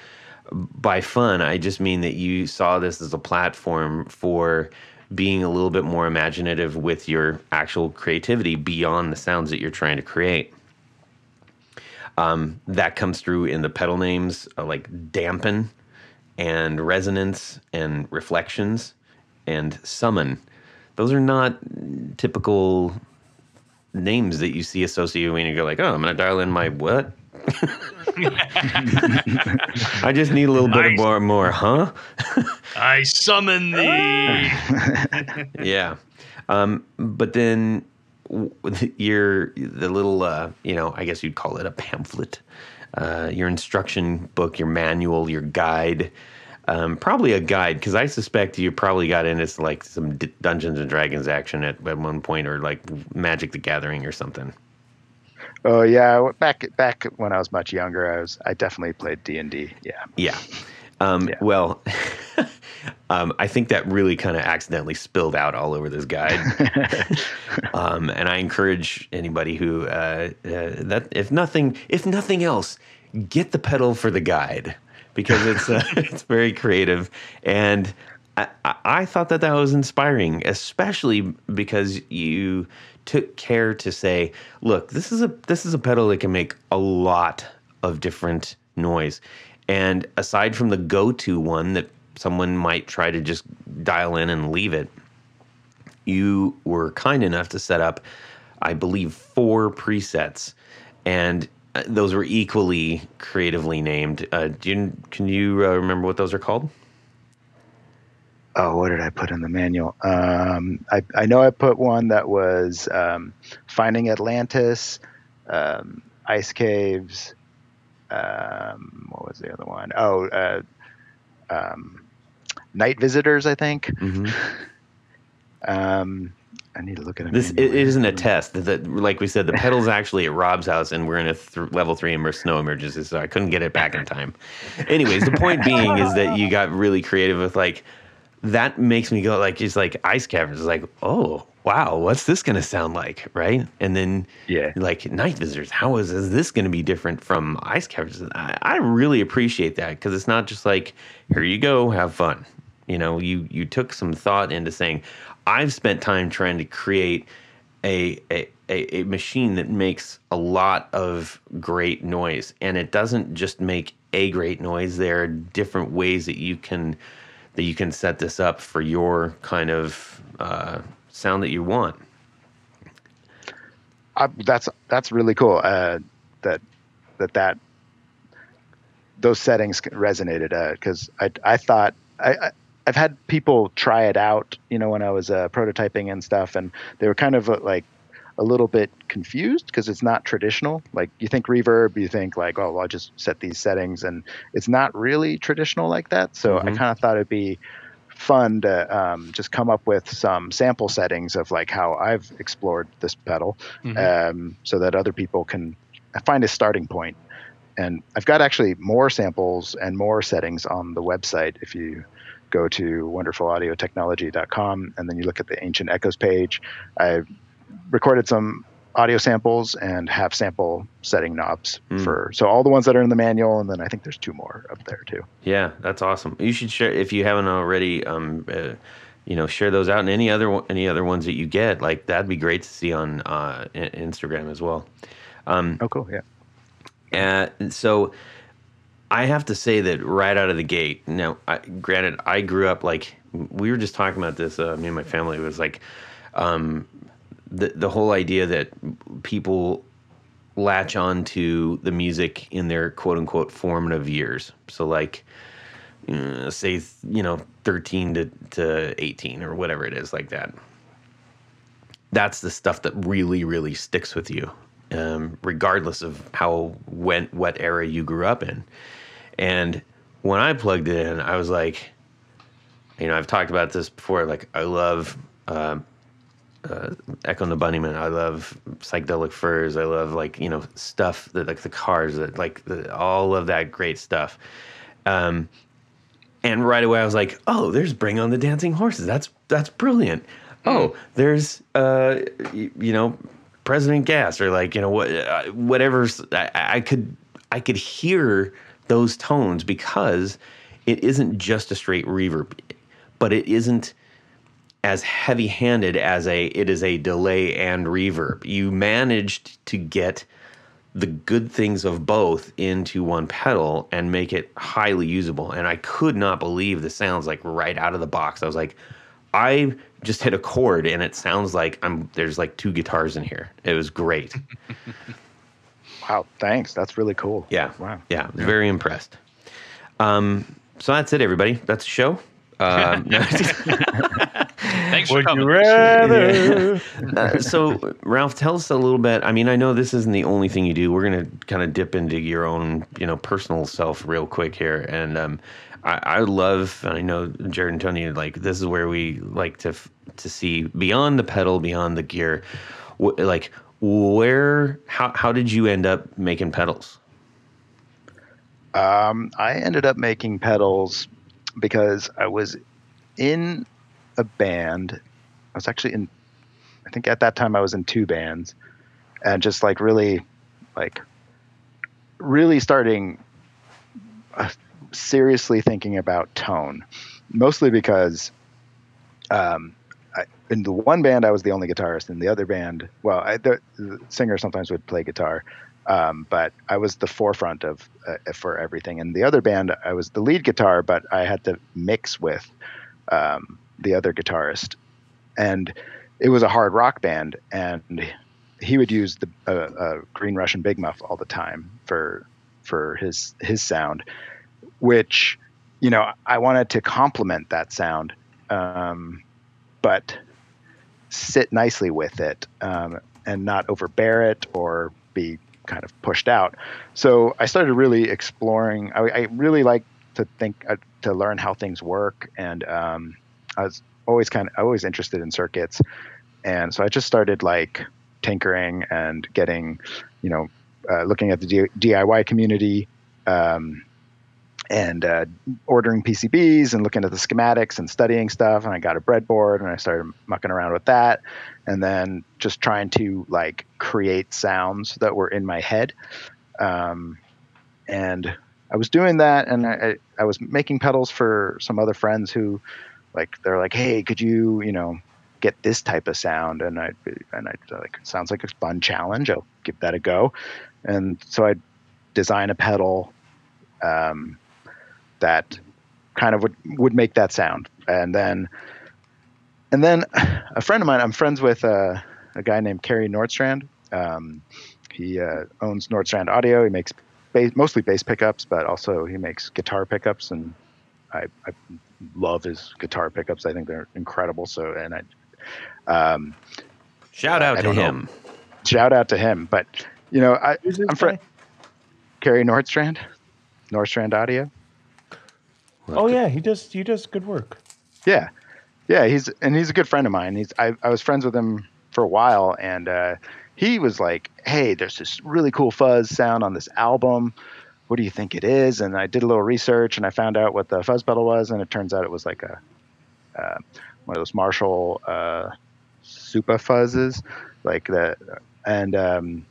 By fun, I just mean that you saw this as a platform for being a little bit more imaginative with your actual creativity beyond the sounds that you're trying to create. Um, that comes through in the pedal names uh, like dampen and resonance and reflections and summon. Those are not typical names that you see associated with when you go like, oh, I'm to dial in my what? I just need a little bit of more, more, huh? I summon thee. yeah. Um, but then your the little uh, you know, I guess you'd call it a pamphlet, uh, your instruction book, your manual, your guide. Um, probably a guide because I suspect you probably got into like some D- Dungeons and Dragons action at, at one point, or like Magic the Gathering or something. Oh yeah, back back when I was much younger, I was I definitely played D and D. Yeah, Yeah. Um, Yeah. Well, um, I think that really kind of accidentally spilled out all over this guide. um, and I encourage anybody who uh, uh, that if nothing if nothing else, get the pedal for the guide because it's uh, it's very creative and. I, I- I thought that that was inspiring, especially because you took care to say, "Look, this is a this is a pedal that can make a lot of different noise." And aside from the go-to one that someone might try to just dial in and leave it, you were kind enough to set up, I believe, four presets, and uh, those were equally creatively named. Uh, do you, can you uh, remember what those are called? Oh, what did I put in the manual? Um, I, I know I put one that was um, Finding Atlantis, um, Ice Caves. Um, what was the other one? Oh, uh, um, Night Visitors, I think. Mm-hmm. Um, I need to look at it. This it, isn't a test. That, like we said, the pedal's actually at Rob's house, and we're in a th- level three immer- snow emergency, so I couldn't get it back in time. Anyways, the point being is that you got really creative with like that makes me go like just like ice caverns. It's like, oh wow, what's this gonna sound like, right? And then Yeah. like night visitors. How is, is this gonna be different from ice caverns? I, I really appreciate that because it's not just like here you go, have fun. You know, you you took some thought into saying, I've spent time trying to create a, a a, a machine that makes a lot of great noise, and it doesn't just make a great noise. There are different ways that you can that you can set this up for your kind of uh, sound that you want. I, that's that's really cool. Uh, that that that those settings resonated because I I thought I, I I've had people try it out. You know, when I was uh, prototyping and stuff, and they were kind of uh, like a little bit confused because it's not traditional. Like you think reverb, you think like, oh, well, I'll just set these settings, and it's not really traditional like that. So I Mhm. kind of thought it'd be fun to um, just come up with some sample settings of like how I've explored this pedal, Mhm. um, so that other people can find a starting point. And I've got actually more samples and more settings on the website. If you go to wonderfulaudiotechnology.com and then you look at the Ancient Echoes page, I recorded some audio samples and have sample setting knobs Mm. for so all the ones that are in the manual, and then I think there's two more up there too. Yeah, that's awesome. You should share if you haven't already. Um, uh, you know, share those out and any other any other ones that you get. Like that'd be great to see on uh, Instagram as well. Um, Oh, cool. Yeah. Uh, so I have to say that right out of the gate. Now, I, granted, I grew up like we were just talking about this. Uh, me and my family was like um, the the whole idea that people latch on to the music in their quote unquote formative years. So like. Uh, say you know 13 to, to 18 or whatever it is like that that's the stuff that really really sticks with you um, regardless of how when what era you grew up in and when i plugged it in i was like you know i've talked about this before like i love um, uh, Echo and the Bunnymen i love Psychedelic Furs i love like you know stuff that like the cars that like the, all of that great stuff um, and right away I was like, "Oh, there's Bring on the Dancing Horses. That's that's brilliant." Oh, there's uh, y- you know, President Gas or like you know what, uh, whatever. I, I could I could hear those tones because it isn't just a straight reverb, but it isn't as heavy-handed as a it is a delay and reverb. You managed to get the good things of both into one pedal and make it highly usable. And I could not believe the sounds like right out of the box. I was like, I just hit a chord and it sounds like I'm there's like two guitars in here. It was great. Wow. Thanks. That's really cool. Yeah. Wow. Yeah. I was very impressed. Um, so that's it, everybody. That's the show. Um, no, Thanks for Would coming. you rather? uh, so Ralf, tell us a little bit. I mean, I know this isn't the only thing you do. We're gonna kind of dip into your own, you know, personal self real quick here, and um, I, I love. And I know Jared and Tony, like this is where we like to f- to see beyond the pedal, beyond the gear. Wh- like, where, how, how did you end up making pedals? Um, I ended up making pedals because I was in a band. I was actually in, I think at that time I was in two bands, and just like really, like, really starting uh, seriously thinking about tone, mostly because, um, I, in the one band I was the only guitarist. In the other band, well, I, the, the singer sometimes would play guitar, um, but I was the forefront of uh, for everything. And the other band, I was the lead guitar, but I had to mix with um, the other guitarist, and it was a hard rock band, and he would use the uh, uh, Green Russian Big Muff all the time for for his his sound, which you know I wanted to complement that sound, um, but sit nicely with it um, and not overbear it or be kind of pushed out. So I started really exploring. I, I really like to think uh, to learn how things work, and um, I was always kind of always interested in circuits, and so I just started like tinkering and getting, you know, uh, looking at the D- DIY community. Um, and uh, ordering PCBs and looking at the schematics and studying stuff. And I got a breadboard and I started mucking around with that. And then just trying to like create sounds that were in my head. Um, and I was doing that and I, I, I was making pedals for some other friends who like, they're like, Hey, could you, you know, get this type of sound? And I, and I like, sounds like a fun challenge. I'll give that a go. And so I design a pedal, um, that kind of would would make that sound and then and then a friend of mine i'm friends with uh, a guy named Carey Nordstrand um, he uh, owns Nordstrand audio he makes bass, mostly bass pickups but also he makes guitar pickups and I, I love his guitar pickups i think they're incredible so and i um, Shout out I to don't know. him. shout out to him but you know I, I'm fr- guy? Carey Nordstrand Nordstrand audio Oh yeah, he does. He does good work. Yeah, yeah, he's and he's a good friend of mine. He's I, I was friends with him for a while, and uh, he was like, "Hey, there's this really cool fuzz sound on this album. What do you think it is?" And I did a little research and I found out what the fuzz pedal was, and it turns out it was like a uh, one of those Marshall uh, Super fuzzes, like that. And um,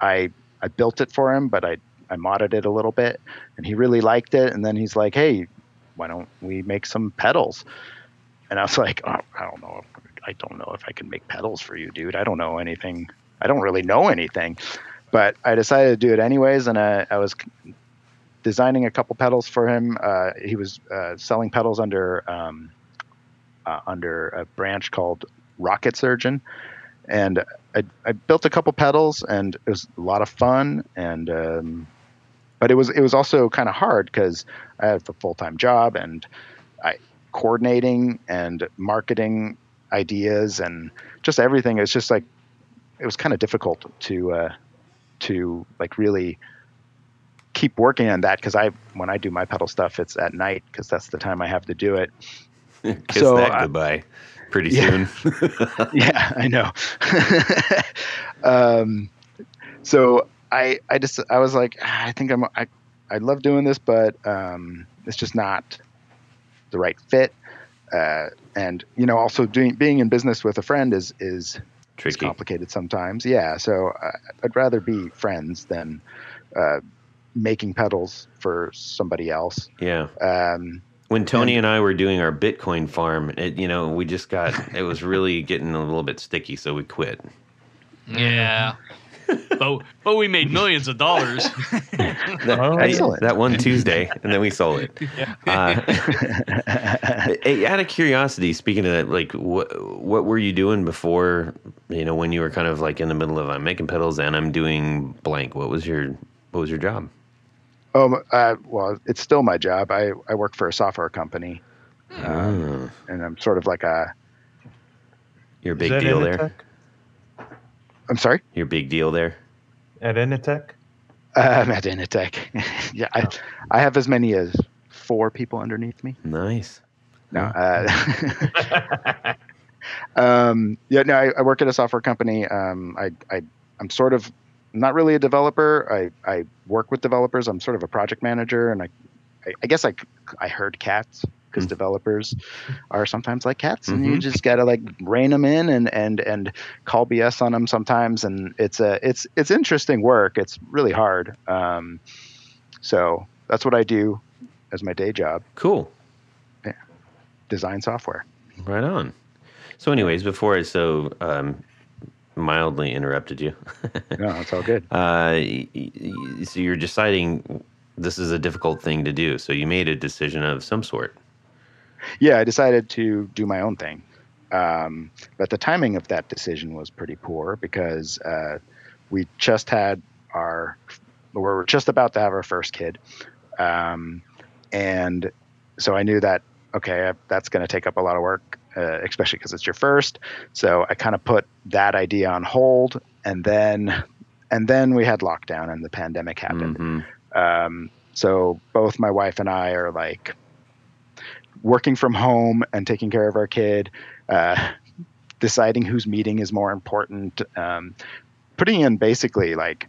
I I built it for him, but I I modded it a little bit, and he really liked it. And then he's like, "Hey, why don't we make some pedals?" And I was like, oh, "I don't know. I don't know if I can make pedals for you, dude. I don't know anything. I don't really know anything." But I decided to do it anyways, and I, I was designing a couple pedals for him. Uh, he was uh, selling pedals under um, uh, under a branch called Rocket Surgeon, and I, I, built a couple pedals, and it was a lot of fun. And um, but it was it was also kind of hard because I had a full time job and I coordinating and marketing ideas and just everything. It's just like it was kind of difficult to uh, to like really keep working on that because I when I do my pedal stuff, it's at night because that's the time I have to do it. Kiss so, that goodbye pretty yeah. soon. yeah, I know. um, so I I just I was like ah, I think I'm I I love doing this, but um, it's just not the right fit. Uh, and you know, also doing being in business with a friend is is Tricky. complicated sometimes. Yeah, so I, I'd rather be friends than uh, making pedals for somebody else. Yeah. Um, when Tony and, and I were doing our Bitcoin farm, it, you know, we just got it was really getting a little bit sticky, so we quit. Yeah. but but we made millions of dollars. that, oh, I, that one Tuesday, and then we sold it. Yeah. Uh, out of curiosity, speaking of that, like what what were you doing before? You know, when you were kind of like in the middle of I'm making pedals and I'm doing blank. What was your what was your job? Oh, uh, well, it's still my job. I, I work for a software company, um, and I'm sort of like a. You're big deal there. I'm sorry. You're big deal there. At Initech. Um, at Initech, yeah, I, I have as many as four people underneath me. Nice. No. Uh, um, yeah, no. I, I, work at a software company. Um, I, I, I'm sort of not really a developer. I, I work with developers. I'm sort of a project manager, and I, I, I guess I, I herd cats because mm-hmm. developers are sometimes like cats, and mm-hmm. you just gotta like rein them in and and and call BS on them sometimes. And it's a it's it's interesting work. It's really hard. Um, so that's what I do as my day job. Cool. Yeah. Design software. Right on. So, anyways, before I so um, mildly interrupted you. no, it's all good. Uh, so you're deciding this is a difficult thing to do. So you made a decision of some sort. Yeah, I decided to do my own thing. Um, but the timing of that decision was pretty poor because uh, we just had our, we were just about to have our first kid. Um, and so I knew that, okay, that's going to take up a lot of work uh, especially because it's your first. So I kind of put that idea on hold, and then and then we had lockdown and the pandemic happened. Mm-hmm. Um, so both my wife and I are like working from home and taking care of our kid, uh, deciding whose meeting is more important, um, putting in basically like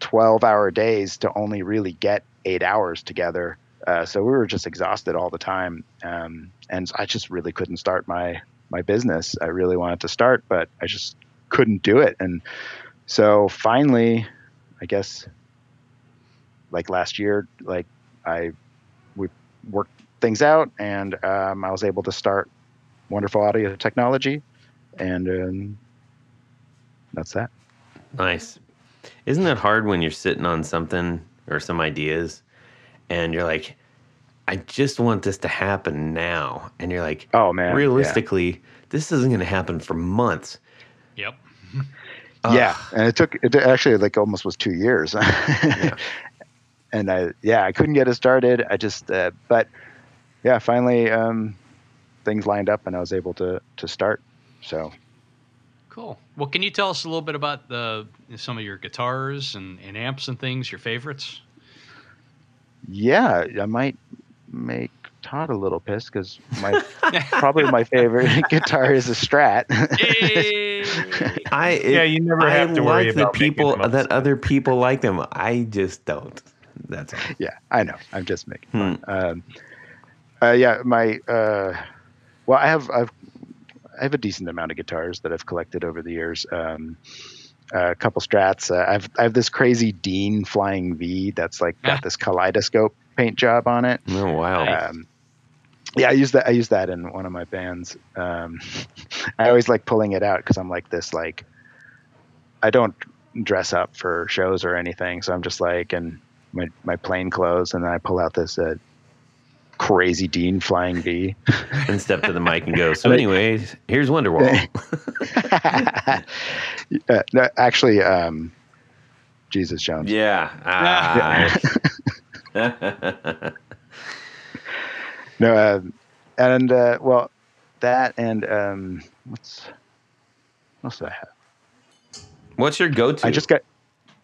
12 hour days to only really get eight hours together. Uh, so we were just exhausted all the time. Um, and I just really couldn't start my my business. I really wanted to start, but I just couldn't do it. And so finally, I guess like last year, like I we worked things out, and um, I was able to start Wonderful Audio Technology, and um, that's that. Nice. Isn't that hard when you're sitting on something or some ideas, and you're like, I just want this to happen now. And you're like, oh man, realistically, yeah. this isn't going to happen for months. Yep. yeah, and it took it actually like almost was two years. yeah. And I yeah I couldn't get it started. I just uh, but yeah finally um, things lined up and I was able to to start. So cool. Well, can you tell us a little bit about the some of your guitars and, and amps and things, your favorites? Yeah, I might make Todd a little pissed because my probably my favorite guitar is a Strat. I it, Yeah, you never I have to worry like the about making people them that upset. other people like them. I just don't. That's all. yeah, I know. I'm just making Hmm. Um, uh, yeah, my uh, well, I have I've I have a decent amount of guitars that I've collected over the years. Um, a couple strats. Uh, I've I have this crazy Dean Flying V that's like got this kaleidoscope paint job on it. Oh wow. Um, yeah, I use that. I use that in one of my bands. Um, I always like pulling it out because I'm like this. Like, I don't dress up for shows or anything, so I'm just like in my my plain clothes, and then I pull out this uh, crazy Dean Flying V. and step to the mic and go. So, anyways, here's Wonderwall. uh, no, actually, um, Jesus Jones. yeah. Ah. No, uh, and uh, well, that and um, what's what else do I have? What's your go-to? I just got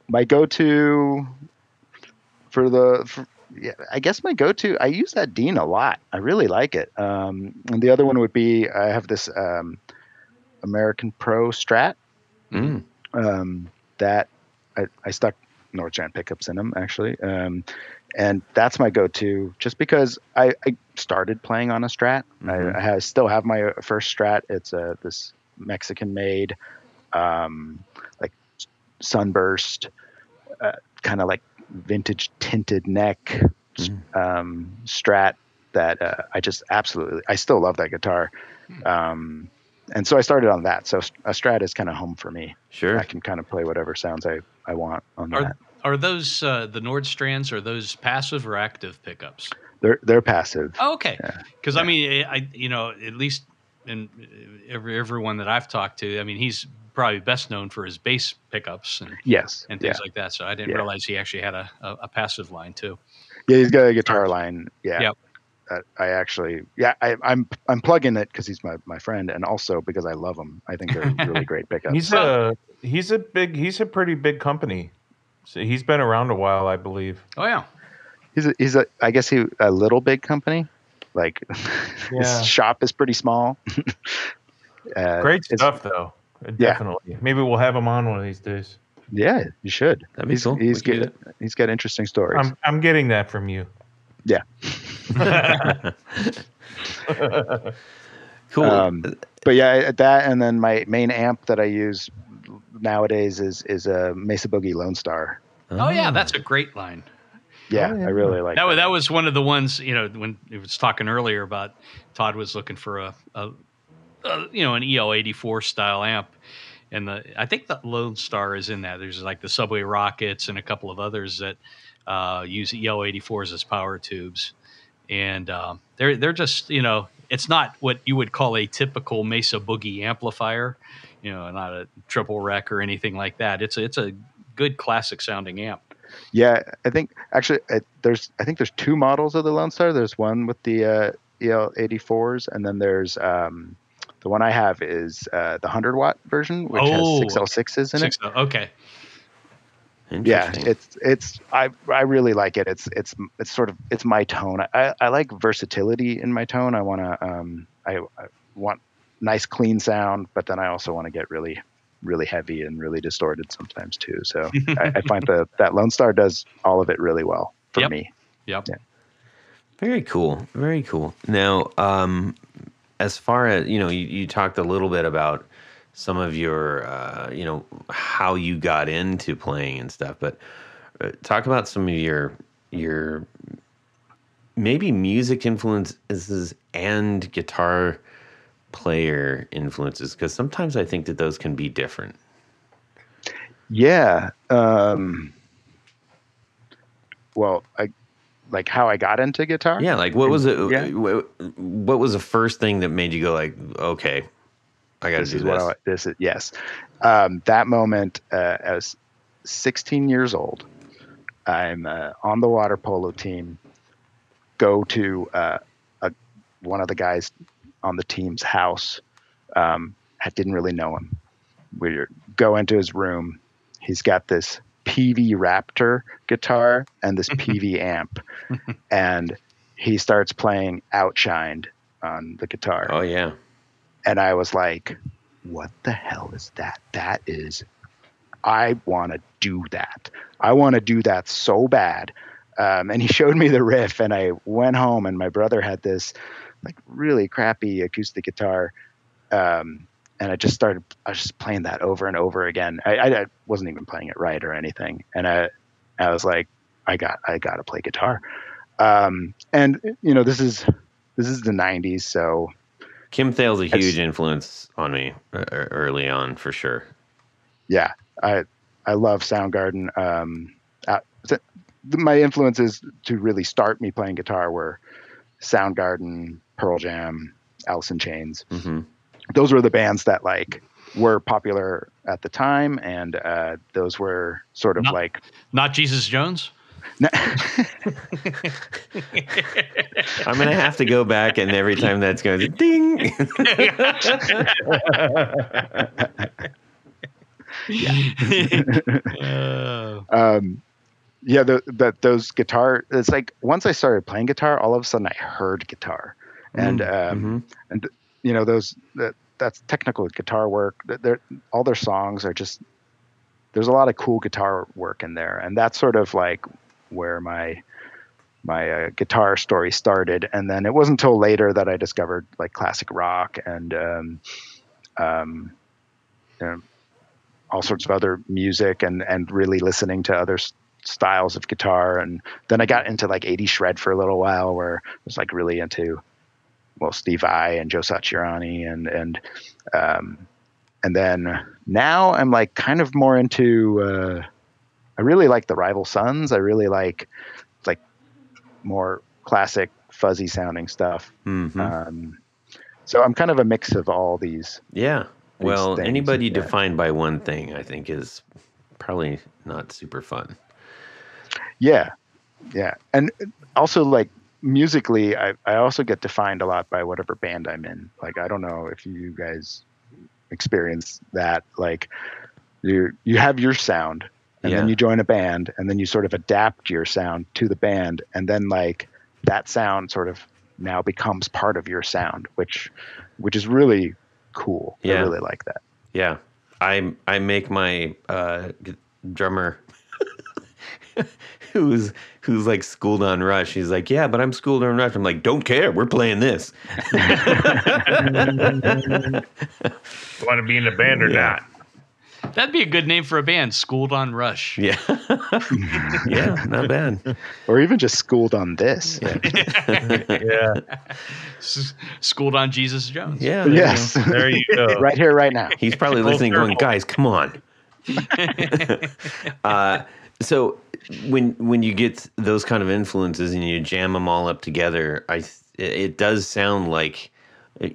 my go-to for the. For, yeah, I guess my go-to. I use that Dean a lot. I really like it. Um, and the other one would be I have this um, American Pro Strat Mm. um, that I, I stuck Nordstrand pickups in them actually, um, and that's my go-to just because I, I started playing on a Strat. Mhm. I, I have, still have my first Strat. It's a this Mexican-made, um, like sunburst, uh, kind of like vintage tinted neck Mhm. um, Strat that uh, I just absolutely I still love that guitar. Um, and so I started on that. So a Strat is kind of home for me. Sure. I can kind of play whatever sounds I, I want on Are that. are those uh, the Nordstrands? Are those passive or active pickups? They're they're passive. Oh, okay. Yeah. Because I mean, I you know at least in every everyone that I've talked to, I mean, he's probably best known for his bass pickups and, Yes. and yeah. things like that. So I didn't Yeah. realize he actually had a, a, a passive line too. yeah, he's got a guitar line. Yeah. Yep. That I actually, yeah, I, I'm I'm plugging it because he's my, my friend, and also because I love him. I think they're really great pickups. He's a he's a big he's a pretty big company. So he's been around a while, I believe. Oh yeah, he's a, he's a I guess he a little big company. Like Yeah. his shop is pretty small. uh, Great stuff though. Definitely. Maybe we'll have him on one of these days. Yeah, you should. That'd be he's, cool. He's We could got he's got interesting stories. I'm I'm getting that from you. Yeah. Cool. Um, but yeah, that and then my main amp that I use nowadays is is a Mesa Boogie Lone Star. oh yeah, that's a great line. Yeah, Oh, yeah. I really like That was, that was one of the ones you know when he was talking earlier about Todd was looking for a, a, a you know an EL eighty four style amp, and the I think the Lone Star is in that. There's like the Subway Rockets and a couple of others that uh, use EL eighty fours as power tubes, and um, they're they're just you know it's not what you would call a typical Mesa Boogie amplifier, you know, not a triple rec or anything like that. It's a, it's a good classic sounding amp. Yeah, I think actually uh, there's I think there's two models of the Lone Star. There's one with the uh, EL84s, and then there's um, the one I have is uh, the 100 watt version, which Oh, has six L6s in Six- it. okay. Yeah, it's it's I I really like it. It's it's it's sort of it's my tone. I, I like versatility in my tone. I want to um I, I want nice clean sound, but then I also want to get really really heavy and really distorted sometimes too. So I, I find that that Lone Star does all of it really well for Yep. me. Yep. Yeah. Very cool. Very cool. Now, um, as far as you know, you, you talked a little bit about some of your, uh, you know, how you got into playing and stuff, but uh, talk about some of your your maybe music influences and guitar player influences because sometimes I think that those can be different. Yeah. Um, well, I like how I got into guitar. Yeah, like what was it? Yeah. What, was the first thing that made you go like, okay, I got to this do is this? what I, this is yes um, that moment uh, I was 16 years old I'm uh, on the water polo team go to uh, a, one of the guys on the team's house um, I didn't really know him we go into his room he's got this Peavey Raptor guitar and this Peavey amp and he starts playing Outshined on the guitar Oh yeah. and I was like, what the hell is that? That is, I want to do that. I want to do that so bad. Um, and he showed me the riff, and I went home, and my brother had this like really crappy acoustic guitar. Um, and I just started, I was just playing that over and over again. I, I, I wasn't even playing it right or anything. And I, I was like, I got, I got to play guitar. Um, and you know, this is, this is the '90s, so Kim Thayil's a huge influence on me early on for sure. yeah, I I love Soundgarden. Um, my influences to really start me playing guitar were Soundgarden, Pearl Jam, Alice in Chains. hmm Those were the bands that like were popular at the time, and uh, those were sort of Not- like Not Jesus Jones. I'm gonna have to go back and every time that's going to ding. Oh. um, yeah, the, the, those guitar. It's like once I started playing guitar, all of a sudden I heard guitar, and um, Mhm. You know those that that's technical guitar work. They're all their songs are just there's a lot of cool guitar work in there, and that's sort of like where my my uh, guitar story started. And then it wasn't until later that I discovered like classic rock and um, um, you know, all sorts of other music, and and really listening to other s- styles of guitar. And then I got into like 80 shred for a little while, where I was like really into well Steve Vai and Joe Satriani and and um, and then now I'm like kind of more into. Uh, I really like the Rival Sons. I really like like more classic fuzzy sounding stuff. Mhm. Um, so I'm kind of a mix of all these. yeah. these Well, things, anybody yeah. defined by one thing, I think, is probably not super fun. Yeah, yeah, and also like musically, I I also get defined a lot by whatever band I'm in. Like I don't know if you guys experience that. Like you you have your sound, and Yeah. then you join a band, and then you sort of adapt your sound to the band, and then like that sound sort of now becomes part of your sound, which which is really cool. I Yeah. really like that. Yeah, I I make my uh, drummer who's who's like schooled on Rush. He's like, yeah, but I'm schooled on Rush. I'm like, don't care. We're playing this. Want to be in a band or Yeah. not? That'd be a good name for a band. Schooled on Rush. Yeah, yeah, not bad. Or even just schooled on this. Yeah. S- Schooled on Jesus Jones. Yeah, there you Yes, There you go. right here, right now. He's probably listening, going, "Guys, come on." uh, so when when you get those kind of influences and you jam them all up together, I it does sound like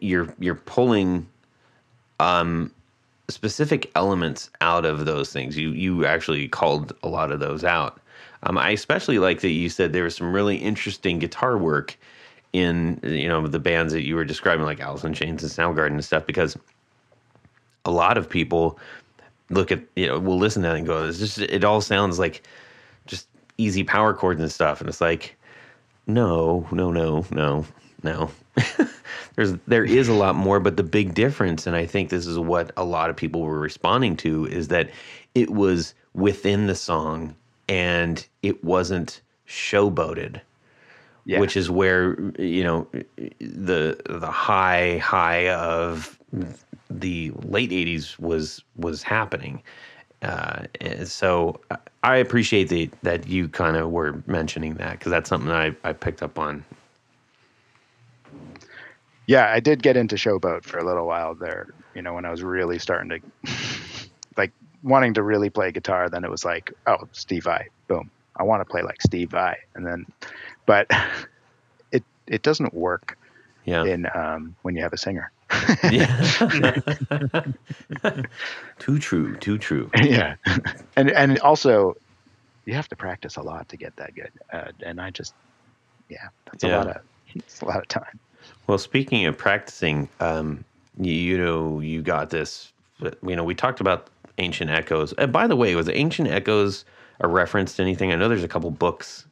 you're you're pulling um, specific elements out of those things. You you actually called a lot of those out. Um, I especially like that you said there was some really interesting guitar work in you know the bands that you were describing, like Alice in Chains and Soundgarden and stuff, because a lot of people look at you know will listen to that and go, "It's just it all sounds like easy power chords and stuff," and it's like, no, no, no, no, no. There's there is a lot more, but the big difference, and I think this is what a lot of people were responding to, is that it was within the song and it wasn't showboated Yeah. which is where you know the the high high of the late 80s was was happening uh, so I appreciate the, that you kind of were mentioning that because that's something I, I picked up on. yeah, I did get into Showboat for a little while there. You know, when I was really starting to like wanting to really play guitar, then it was like, oh, Steve Vai, boom, I want to play like Steve Vai, and then, but it it doesn't work Yeah. in um, when you have a singer. Yeah. too true. Too true. yeah, and and also you have to practice a lot to get that good, uh, and I just yeah, that's a lot of it's a lot of time. Well, speaking of practicing, um, you, you know, you got this. You know, we talked about ancient echoes. And by the way, was ancient echoes a reference to anything? I know there's a couple books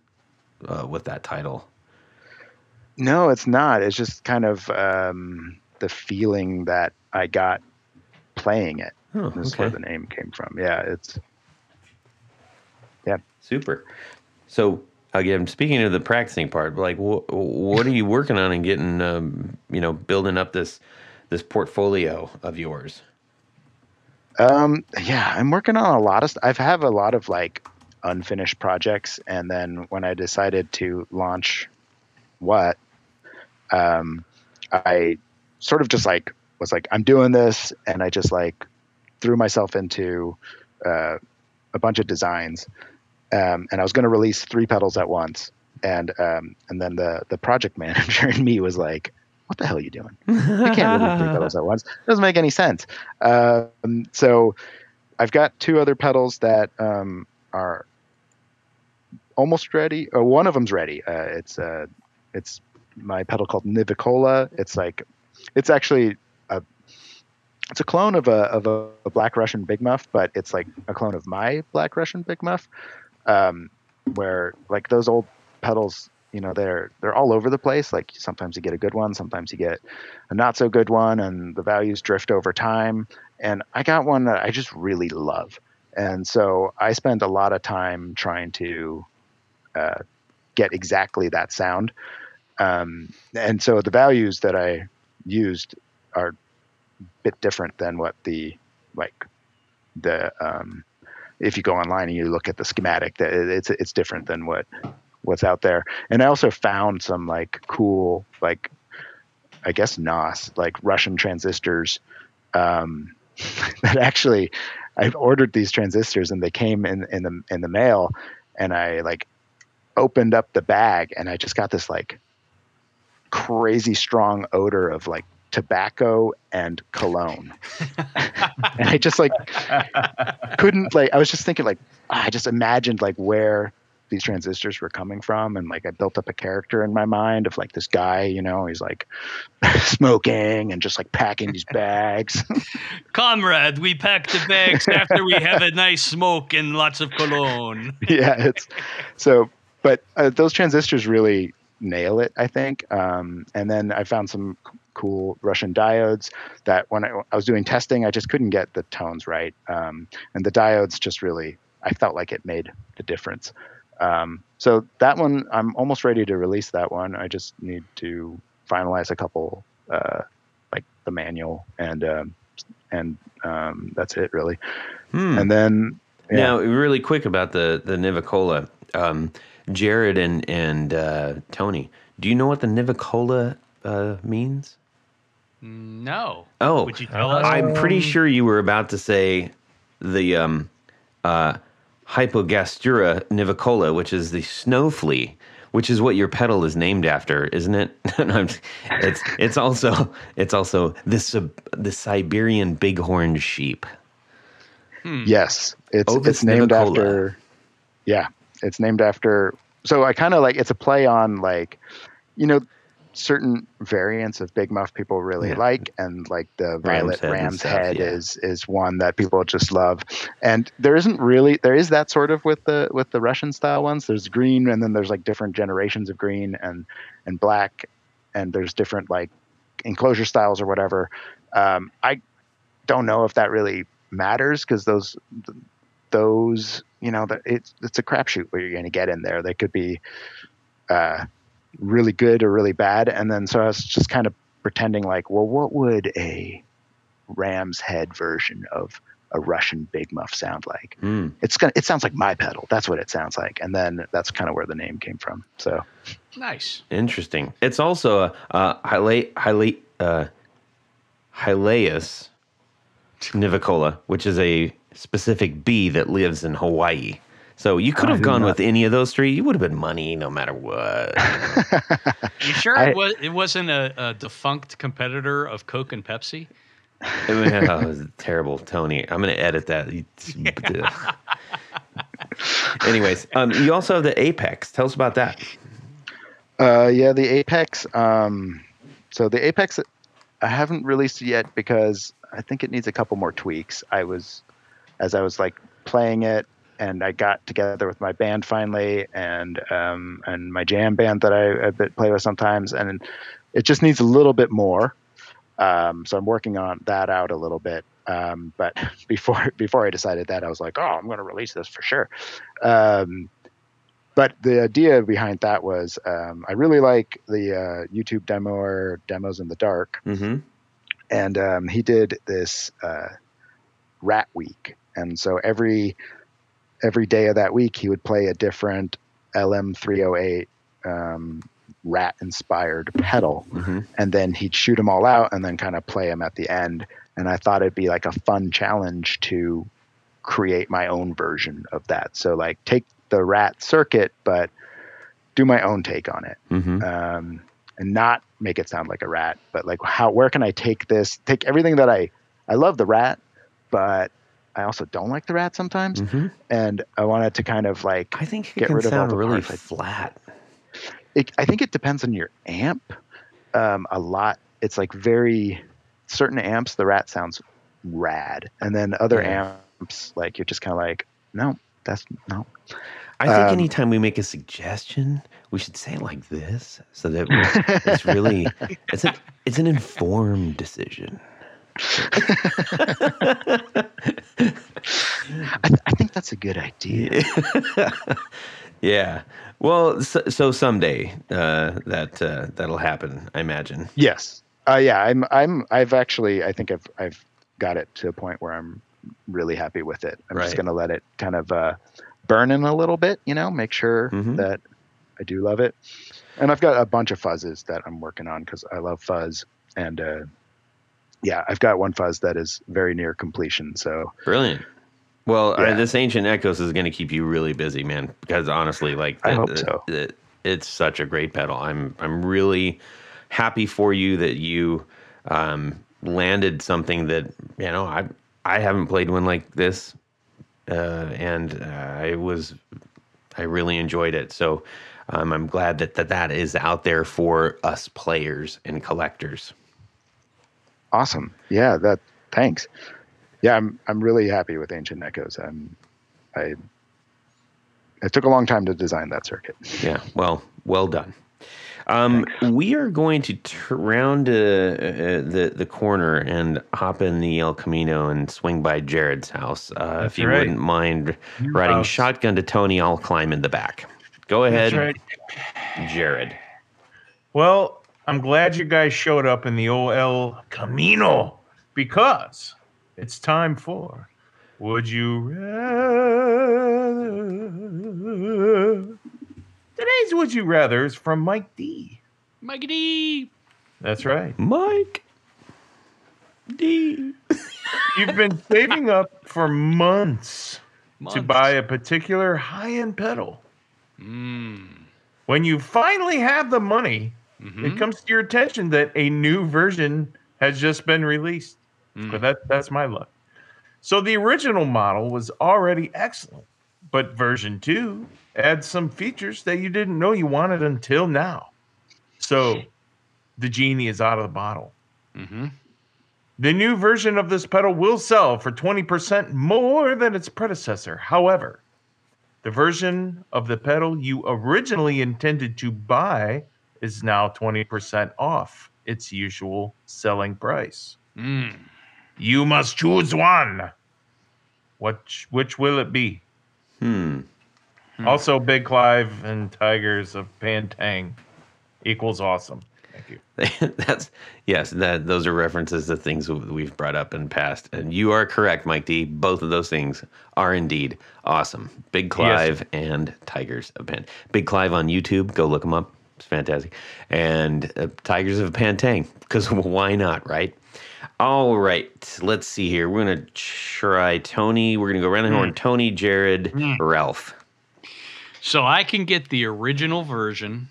uh, with that title. No, it's not. It's just kind of um, the feeling that I got playing it. Oh, This is okay. where the name came from. Yeah, it's yeah. Super. So again, speaking of the practicing part, like wh- what are you working on and getting, um, you know, building up this this portfolio of yours? Um, yeah, I'm working on a lot of. St- I've have a lot of like unfinished projects, and then when I decided to launch, what, um, I sort of just like was like I'm doing this, and I just like threw myself into uh, a bunch of designs, um, and I was going to release three pedals at once, and um, and then the the project manager in me was like, "What the hell are you doing? You can't release three pedals at once. It doesn't make any sense." Um, so I've got two other pedals that um, are almost ready. Or one of them's ready. Uh, it's uh, it's my pedal called Nivicola. It's like it's actually a it's a clone of a of a, a Black Russian Big Muff, but it's like a clone of my Black Russian Big Muff. Um, where like those old pedals, you know, they're they're all over the place. Like sometimes you get a good one, sometimes you get a not so good one, and the values drift over time. And I got one that I just really love, and so I spend a lot of time trying to uh, get exactly that sound. Um, and so the values that I used are a bit different than what the like the um, if you go online and you look at the schematic that it's it's different than what what's out there. And I also found some like cool like I guess NOS like Russian transistors um, that actually I've ordered these transistors and they came in in the in the mail and I like opened up the bag and I just got this like crazy strong odor of like tobacco and cologne. and I just like couldn't like I was just thinking like I just imagined like where these transistors were coming from and like I built up a character in my mind of like this guy, you know, he's like smoking and just like packing these bags. Comrade, we pack the bags after we have a nice smoke and lots of cologne. yeah, it's so but uh, those transistors really nail it, I think. Um, and then I found some c- cool Russian diodes that when I, I was doing testing, I just couldn't get the tones right. Um, and the diodes just really, I felt like it made the difference. Um, so that one, I'm almost ready to release that one. I just need to finalize a couple, uh, like the manual and, um, and um, that's it really. Hmm. And then, yeah. Now, really quick about the the Nivicola, um, Jared and and uh, Tony. Do you know what the Nivicola uh, means? No. Oh, Would you tell us? I'm pretty sure you were about to say the um, uh, Hypogastrura nivicola, which is the snow flea, which is what your pedal is named after, isn't it? No, I'm just- it's it's also it's also the Sib- the Siberian bighorn sheep. Yes, it's Ovis it's named nivicola. after. Yeah, it's named after. So I kind of like it's a play on like, you know, certain variants of Big Muff people really Yeah. like, and like the Violet head Ram's stuff, head yeah. is is one that people just love, and there isn't really there is that sort of with the with the Russian style ones. There's green, and then there's like different generations of green and and black, and there's different like enclosure styles or whatever. Um, I don't know if that really matters because those those you know that it's it's a crapshoot what you're going to get in there. They could be uh, really good or really bad, and then so I was just kind of pretending like, well, what would a ram's head version of a Russian Big Muff sound like? Hmm. It's gonna it sounds like my pedal. That's what it sounds like, and then that's kind of where the name came from. So Nice. Interesting. It's also a, a Hyle- Hyle- uh, Hylaeus nivicola, which is a specific bee that lives in Hawaii. So you could have gone not- with any of those three. You would have been money no matter what. You sure I- it was it wasn't a, a defunct competitor of Coke and Pepsi? it was, oh, it was terrible, Tony. I'm going to edit that. Anyways, um, you also have the Apex. Tell us about that. Uh, yeah, the Apex. Um, so the Apex, I haven't released it yet because I think it needs a couple more tweaks. I was, as I was like playing it, and I got together with my band finally, and um, and my jam band that I, I play with sometimes, and it just needs a little bit more. Um, so I'm working on that out a little bit. Um, but before before I decided that, I was like, oh, I'm going to release this for sure. Um, but the idea behind that was um, I really like the uh, YouTube demo or demos in the dark, Mm-hmm. and um, he did this uh, rat week and so every every day of that week he would play a different lm308 um, rat inspired pedal Mm-hmm. and then he'd shoot them all out and then kind of play them at the end and i thought it'd be like a fun challenge to create my own version of that so like take the rat circuit but do my own take on it Mm-hmm. um, and not make it sound like a rat, but like how where can I take this? Take everything that I I love the rat, but I also don't like the rat sometimes, Mm-hmm. and I wanted to kind of like I think Get rid of all the really parts flat. it, I think it depends on your amp. Um, a lot, it's like very certain amps. The rat sounds rad, and then other Yeah. amps like you're just kind of like no, that's no. I think Um, anytime we make a suggestion, we should say it like this, so that it's really it's an it's an informed decision. I, I think that's a good idea. yeah. Well, so, so someday uh, that uh, that'll happen. I imagine. Yes. Uh, yeah, I'm. I'm. I've actually. I think I've. I've got it to a point where I'm really happy with it. I'm Right. just gonna let it kind of uh, burn in a little bit. You know, make sure Mhm. that I do love it. And I've got a bunch of fuzzes that I'm working on because I love fuzz. And uh, yeah, I've got one fuzz that is very near completion. So Brilliant. Well, uh, Yeah. this ancient echoes is going to keep you really busy, man. Because honestly, like, I hope the- so. the- it's such a great pedal. I'm I'm really happy for you that you um, landed something that you know I I haven't played one like this, uh, and uh, I was I really enjoyed it. So um, I'm glad that, that that is out there for us players and collectors. Awesome. Yeah. That. Thanks. Yeah, I'm. I'm really happy with Ancient Echoes. I'm. I. It took a long time to design that circuit. Yeah. Well, well done. Um, we are going to tur round uh, uh, the the corner and hop in the El Camino and swing by Jared's house. Uh, if you right. wouldn't mind Your riding house. shotgun to Tony, I'll climb in the back. Go ahead, right. Jared. Well, I'm glad you guys showed up in the OL Camino because it's time for Would You Rather? Today's Would You Rather is from Mike D. Mike D. That's right. Mike D. You've been saving up for months, to buy a particular high end pedal. Mm. When you finally have the money, Mhm. it comes to your attention that a new version has just been released. Mm. But that that's my luck. So the original model was already excellent, but version 2 adds some features that you didn't know you wanted until now. So the genie is out of the bottle. Mhm. The new version of this pedal will sell for 20% more than its predecessor. However, the version of the pedal you originally intended to buy is now 20% off its usual selling price. Mm. You must choose one. Which which will it be? Hmm. Also, Big Clive and Tigers of Pantang equals awesome. Thank you. That's yes. That those are references to things we've brought up in past, and you are correct, Mike D. Both of those things are indeed awesome. Big Clive and Tygers of Pan. Big Clive on YouTube. Go look him up. It's fantastic. And uh, Tygers of Pan Tang, because why not, right? All right. Let's see here. We're gonna try Tony. We're gonna go around the horn. Tony, Jared, Ralf. So I can get the original version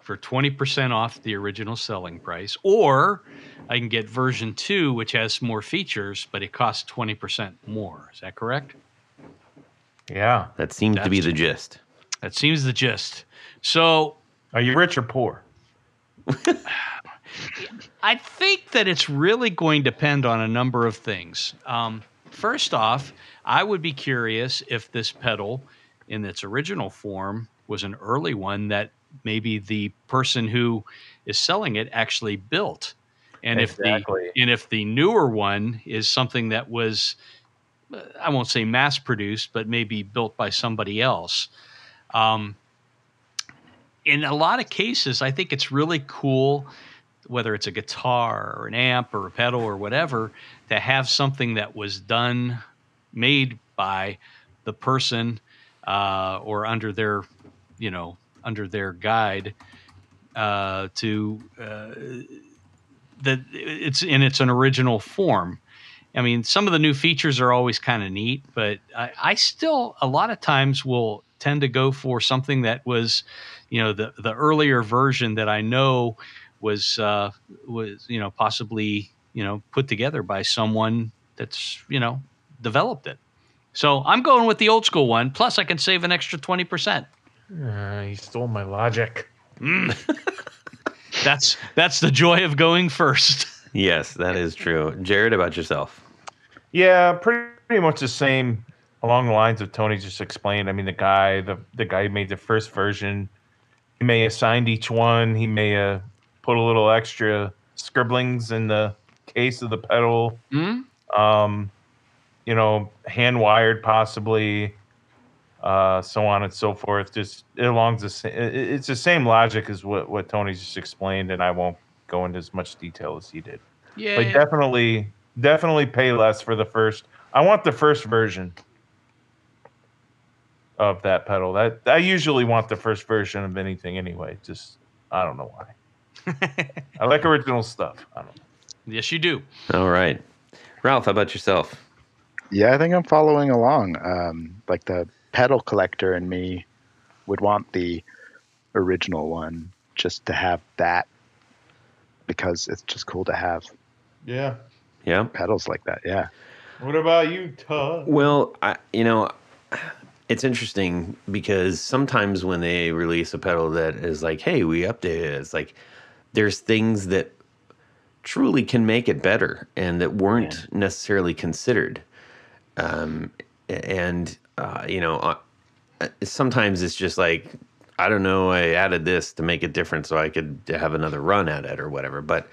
for 20% off the original selling price, or I can get version two, which has more features, but it costs 20% more. Is that correct? Yeah. That seems to be the gist. That seems the gist. So Are you rich or poor? I think that it's really going to depend on a number of things. Um, first off, I would be curious if this pedal, in its original form, was an early one that maybe the person who is selling it actually built. And Exactly. if the and if the newer one is something that was, I won't say mass produced, but maybe built by somebody else. Um, in a lot of cases, I think it's really cool, whether it's a guitar or an amp or a pedal or whatever, to have something that was done, made by the person uh, or under their, you know, under their guide uh, to uh, that it's in it's an original form. I mean, some of the new features are always kind of neat, but I, I still a lot of times will tend to go for something that was, you know, the the earlier version that I know was uh, was you know possibly you know put together by someone that's you know developed it. So I'm going with the old school one. Plus, I can save an extra twenty percent. Uh, he stole my logic. That's that's the joy of going first. Yes, that is true. Jared, about yourself. Yeah, pretty, pretty much the same along the lines of Tony just explained. I mean, the guy, the the guy who made the first version, he may have signed each one. He may have put a little extra scribblings in the case of the pedal. Hmm? Um, you know, hand wired possibly, uh, so on and so forth. Just along the sa- it- it's the same logic as what what Tony just explained, and I won't go into as much detail as he did. Yeah. But definitely, definitely pay less for the first. I want the first version of that pedal. That I usually want the first version of anything anyway. Just I don't know why. I like original stuff. I don't know. yes, you do. All right. Ralf, how about yourself? Yeah, I think I'm following along. Um, like the pedal collector in me would want the original one just to have that because it's just cool to have Yeah. Yeah. pedals like that. Yeah. What about you, Todd? Well, I, you know, it's interesting because sometimes when they release a pedal that is like, "Hey, we updated it," it's like there's things that truly can make it better and that weren't necessarily considered. Um, and uh, you know, uh, sometimes it's just like, I don't know, I added this to make it different so I could have another run at it or whatever. But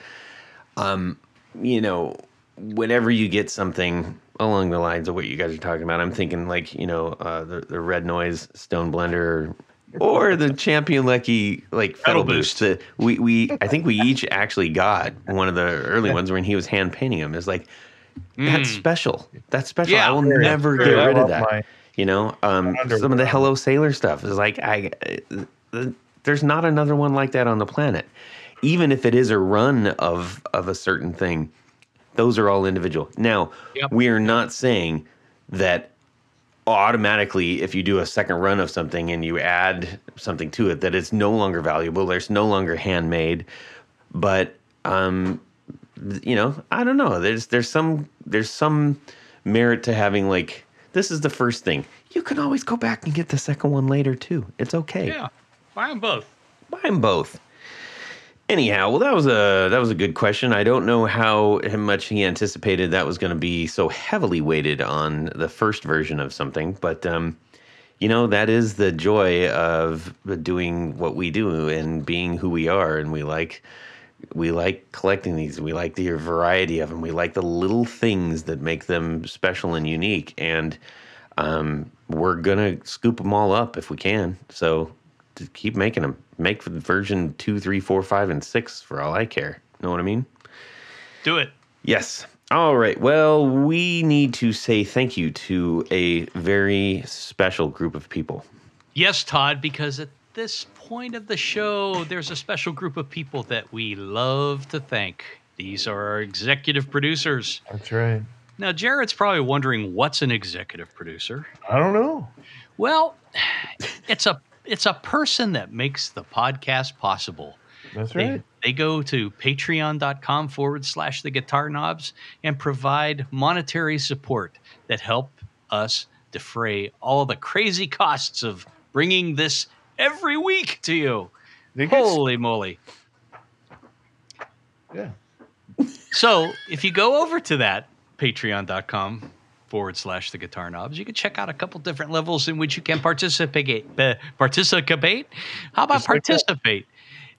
um, you know, whenever you get something along the lines of what you guys are talking about, I'm thinking like, you know, uh, the, the Red Noise Stone Blender or the Champion Lucky like pedal boost. boost. that we, we, I think we each actually got one of the early ones when he was hand painting them. It's like, that's Mm. special. That's special. Yeah. I will Yeah, never get rid of that. my- You know, um, some of the Hello Sailor stuff is like I. uh, There's not another one like that on the planet. Even if it is a run of of a certain thing, those are all individual. Now, Yep. we are not saying that automatically if you do a second run of something and you add something to it that it's no longer valuable. There's no longer handmade, but um, you know, I don't know. There's there's some there's some merit to having like this is the first thing. You can always go back and get the second one later too. It's okay. Yeah. Buy them both. Buy them both. Anyhow, well, that was a that was a good question. I don't know how much he anticipated that was going to be so heavily weighted on the first version of something, but um, you know that is the joy of doing what we do and being who we are, and we like we like collecting these. We like the variety of them. We like the little things that make them special and unique, and um, we're gonna scoop them all up if we can. So keep making them. Make version two, three, four, five, and six for all I care. Know what I mean? Do it. Yes. All right. Well, we need to say thank you to a very special group of people. Yes, Todd, because at this point of the show, there's a special group of people that we love to thank. These are our executive producers. That's right. Now, Jared's probably wondering what's an executive producer. I don't know. Well, it's a it's a person that makes the podcast possible. That's They, right. they go to patreon.com forward slash the guitar knobs and provide monetary support that help us defray all the crazy costs of bringing this every week to you. Holy moly. yeah. So if you go over to that patreon.com forward slash the guitar knobs, you can check out a couple different levels in which you can participate. Uh, participate? How about Just like that. participate?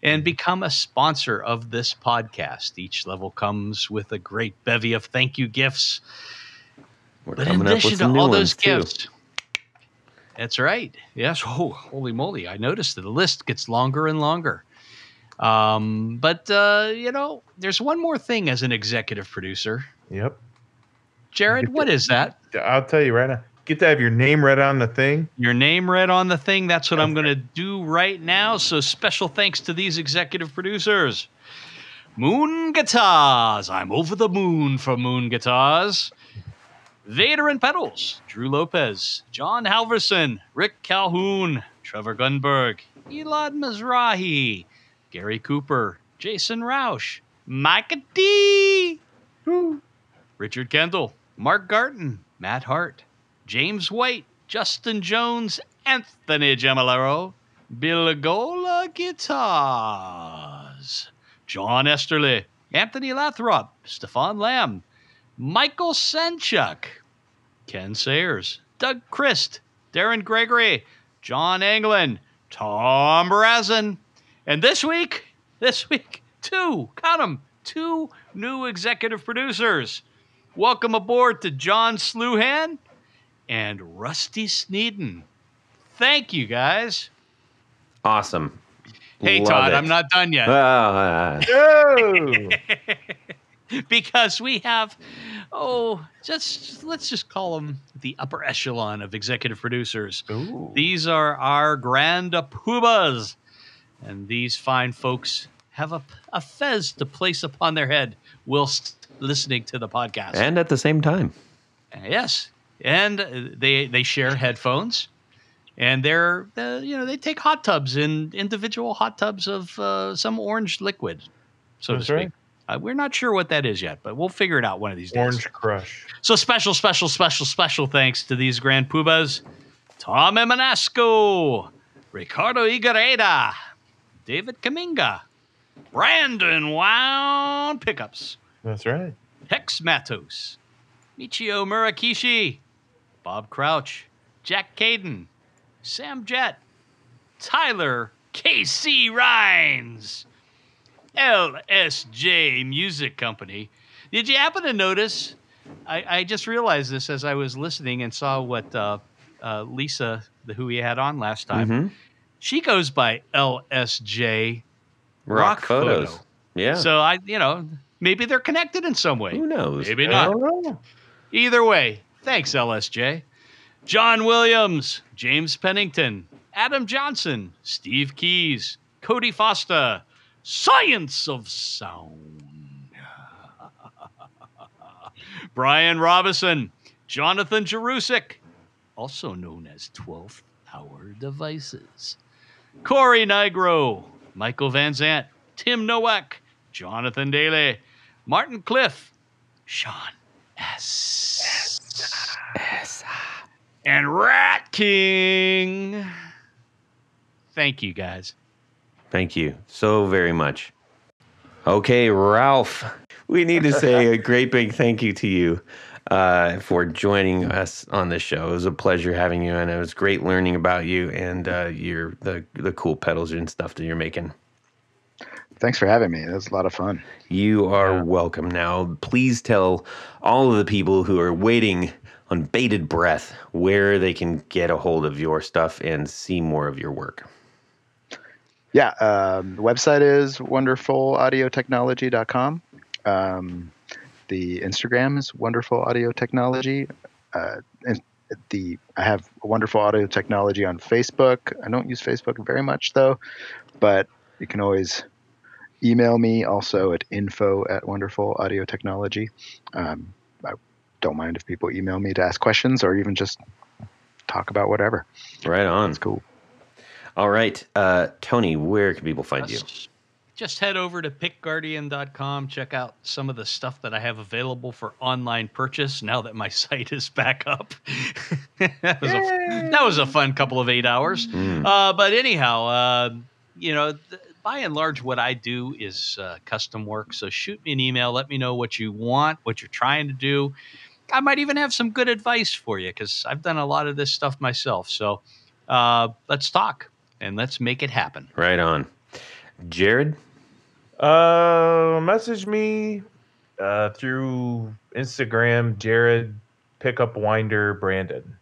and become a sponsor of this podcast. Each level comes with a great bevy of thank you gifts. We're But in coming up addition with to all those too. gifts, that's right. Yes. Oh, holy moly! I noticed that the list gets longer and longer. Um, but uh, you know, there's one more thing as an executive producer. Yep. Jared, what is that? I'll tell you right now. Get to have your name read on the thing. Your name read on the thing. That's what I'm going to do right now. So special thanks to these executive producers. Moon Guitars. I'm over the moon for Moon Guitars. Vader and Pedals. Drew Lopez. John Halverson. Rick Calhoun. Trevor Gunberg. Elad Mizrahi. Gary Cooper. Jason Roush. Micah D. Richard Kendall. Mark Garton. Matt Hart. James White, Justin Jones, Anthony Gemolero, Bilgola Guitars, John Esterly, Anthony Lathrop, Stefan Lamb, Michael Senchuk, Ken Sayers, Doug Christ, Darren Gregory, John Anglin, Tom Brazen, and this week, this week, two, count them, two new executive producers. Welcome aboard to John Sluhan and Rusty Sneeden. Thank you, guys. Awesome. Hey, Love Todd, it. I'm not done yet Oh, because we have, oh, just let's just call them the upper echelon of executive producers. Ooh. These are our grand poobahs, and these fine folks have a, a fez to place upon their head whilst listening to the podcast. and at the same time, Yes, and uh, they they share headphones, and they're uh, you know they take hot tubs in individual hot tubs of uh, some orange liquid, so That's to speak. right. Uh, we're not sure what that is yet, but we'll figure it out one of these days. Orange Crush. So special, special, special, special thanks to these grand poobahs, Tom Emanasco, Ricardo Igareda, David Kaminga, Brandon Wound Pickups. That's right. Hex Matos, Michio Murakishi, Bob Crouch, Jack Caden, Sam Jett, Tyler KC Rhines, LSJ Music Company. Did you happen to notice? I, I just realized this as I was listening and saw what uh, uh, Lisa, the who we had on last time, Mhm. she goes by LSJ. rock, Rock photos. photo. Yeah. So I, you know, maybe they're connected in some way. Who knows? Maybe not. know. Either way, thanks, LSJ. John Williams, James Pennington, Adam Johnson, Steve Keys, Cody Foster, Science of Sound. Brian Robison, Jonathan Jerusik, also known as 12th Hour Devices. Corey Nigro, Michael Van Zant, Tim Nowak, Jonathan Daly, Martin Cliff, Sean S. S. And Rat King. Thank you guys. Thank you so very much. Okay, Ralf, we need to say a great big thank you to you uh, for joining us on this show. It was a pleasure having you, and it was great learning about you and uh, your the the cool pedals and stuff that you're making. Thanks for having me. That was a lot of fun. You are welcome. Now, please tell all of the people who are waiting on bated breath where they can get a hold of your stuff and see more of your work. Yeah, um, the website is wonderfulaudiotechnology.com. Um, the Instagram is wonderful audio technology. Uh, and the I have wonderful audio technology on Facebook. I don't use Facebook very much though, but you can always email me also at info at wonderful audio technology. Um, I don't mind if people email me to ask questions or even just talk about whatever. Right on. It's cool. All right, uh, Tony, where can people find you? Just, just head over to pickguardian.com. Check out some of the stuff that I have available for online purchase now that my site is back up. that, was a, that was a fun couple of eight hours. Mm. Uh, but anyhow, uh, you know, th- by and large, what I do is uh, custom work. So shoot me an email. Let me know what you want, what you're trying to do. I might even have some good advice for you because I've done a lot of this stuff myself. So uh, let's talk and let's make it happen. Right on. Jared? Uh, message me uh, through Instagram, Jared Pickup Winder Brandon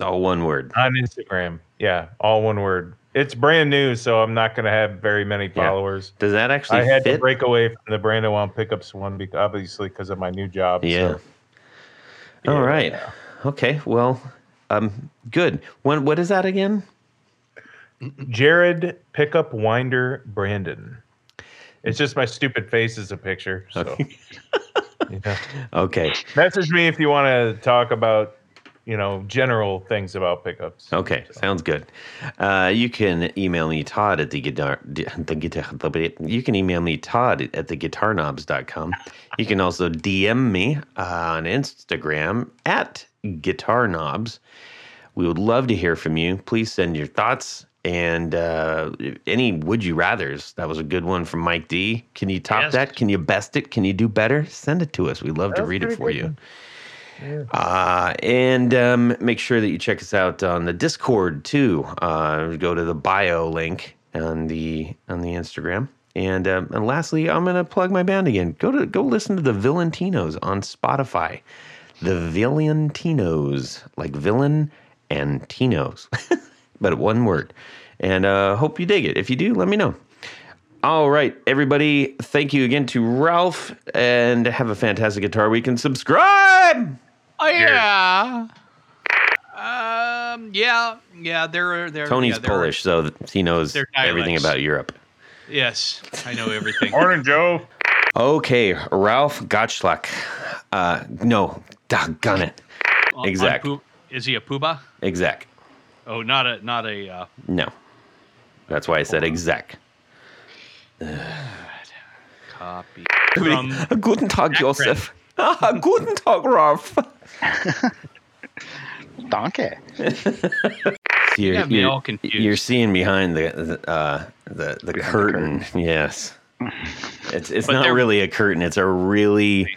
All one word. on Instagram. Yeah, all one word. It's brand new, so I'm not going to have very many followers. Does that actually I had fit? to break away from the brand Brandon Wound Pickups one, because, obviously, because of my new job. Yeah. so- All right. Yeah. Okay. Well, um, good. When what is that again? Jared Pickup Winder Brandon. It's just my stupid face as a picture. So, yeah. Okay. message me if you want to talk about, you know, general things about pickups. Okay. Sounds good. Uh, you can email me Todd at the guitar the guitar you can email me Todd at the guitarknobs.com. You can also DM me on Instagram at guitar knobs. We would love to hear from you. Please send your thoughts and uh, any would you rather's. That was a good one from Mike D. Can you top Yes. that? Can you best it? Can you do better? Send it to us. We'd love to read it for good you. One. Uh, and um, make sure that you check us out on the Discord too. Uh, go to the bio link on the on the Instagram. And um, and lastly, I'm gonna plug my band again. Go to go listen to the Villentinos on Spotify. The Villentinos, like villain and Tinos, but one word. And uh, hope you dig it. If you do, let me know. All right, everybody. Thank you again to Ralf, and have a fantastic guitar week. And subscribe. Oh yeah. Um. Yeah. Yeah. They're they're Tony's yeah, they're- Polish, so he knows everything about Europe. Yes, I know everything. Morning, Joe. Okay, Ralf Gottschalk. Uh, no, doggone it. On- on Exact. Poo- Is he a poobah? Exact. Oh, not a not a. Uh, No. That's why I said exact. copy. From, Guten Tag, Jack Joseph. Ah, Guten Tag, Ralf. Donkey. You're, got you're- all confused. you're seeing behind the the uh, the, the curtain. Yes. It's it's But not really a curtain. It's a really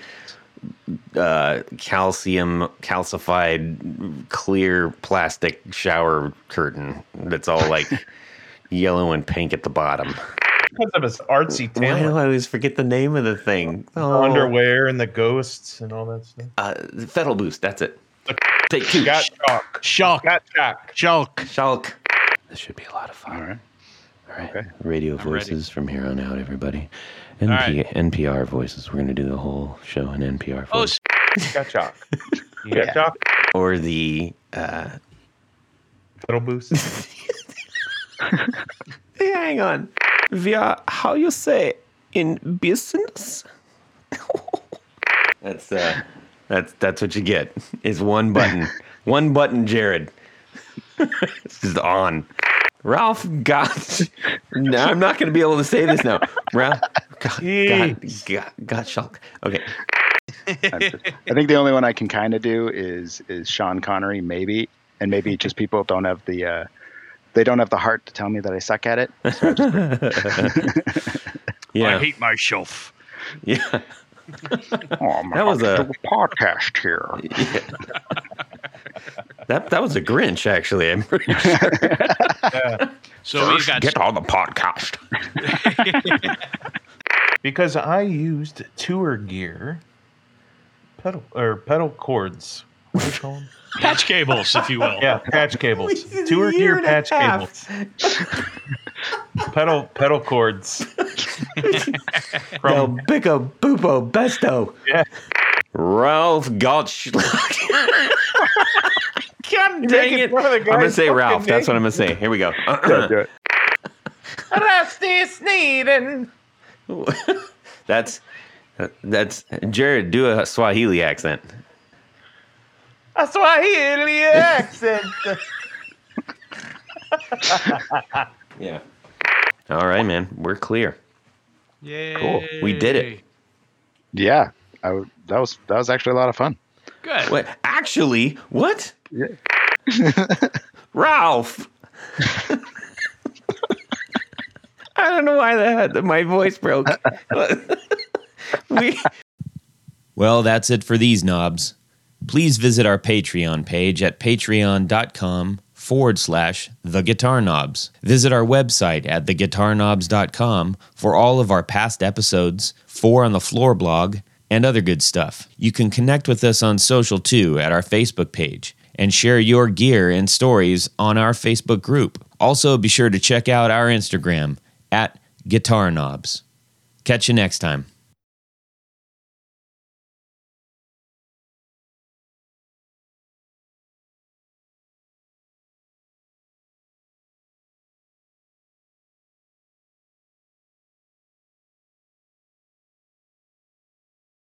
uh, calcium calcified clear plastic shower curtain that's all like yellow and pink at the bottom. Because of his artsy Why do. I always forget the name of the thing? Oh, Underwear and the ghosts and all that stuff. Uh, Fettle Boost. That's it. Take two. Got chalk. Shulk. Got chalk. Shulk. Shulk. This should be a lot of fun. All right. All right. Okay. Radio I'm ready. voices from here on out, everybody. All NP, NPR voices. We're going to do the whole show in NPR Oh, voice. Got chalk. You Yeah. got chalk? or the. Uh, Pedal boost. hey, hang on. Via, how you say in business? that's uh, that's that's what you get. Is one button, one button, Jared. this is on. Ralf got. no, I'm not going to be able to say this now. Ralf got got got, got shock. Okay. I'm just- I think the only one I can kind of do is is Sean Connery, maybe, and maybe just people don't have the uh, they don't have the heart to tell me that I suck at it. Yeah. I hate myself. yeah. Oh, I'm That was about a- podcast here. That that was a Grinch, actually. I'm pretty sure. So we've got on the podcast. because I used tour gear pedal or pedal cords. What do you call them? patch cables, if you will. Yeah, patch cables. Tour gear patch cables. Pedal pedal cords. Del Bico Bupo Besto. yeah. Ralf Gottschalk. God dang making it. fun of the I'm going to say Ralf. That's what. I'm going to say. Here we go. Yeah, do it. Rusty Sneeden. that's that's Jared. Do a Swahili accent. A Swahili accent. Yeah. All right, man. We're clear. Yay. Cool. We did it. Yeah, I w that was that was actually a lot of fun. Good. Wait, actually, what? Yeah. Ralf. I don't know why that my voice broke. we Well, that's it for these knobs. Please visit our Patreon page at patreon.com forward slash the guitar knobs. Visit our website at theguitarknobs.com for all of our past episodes, four on the floor blog, and other good stuff. You can connect with us on social too at our Facebook page and share your gear and stories on our Facebook group. Also, be sure to check out our Instagram at Guitar Knobs. Catch you next time.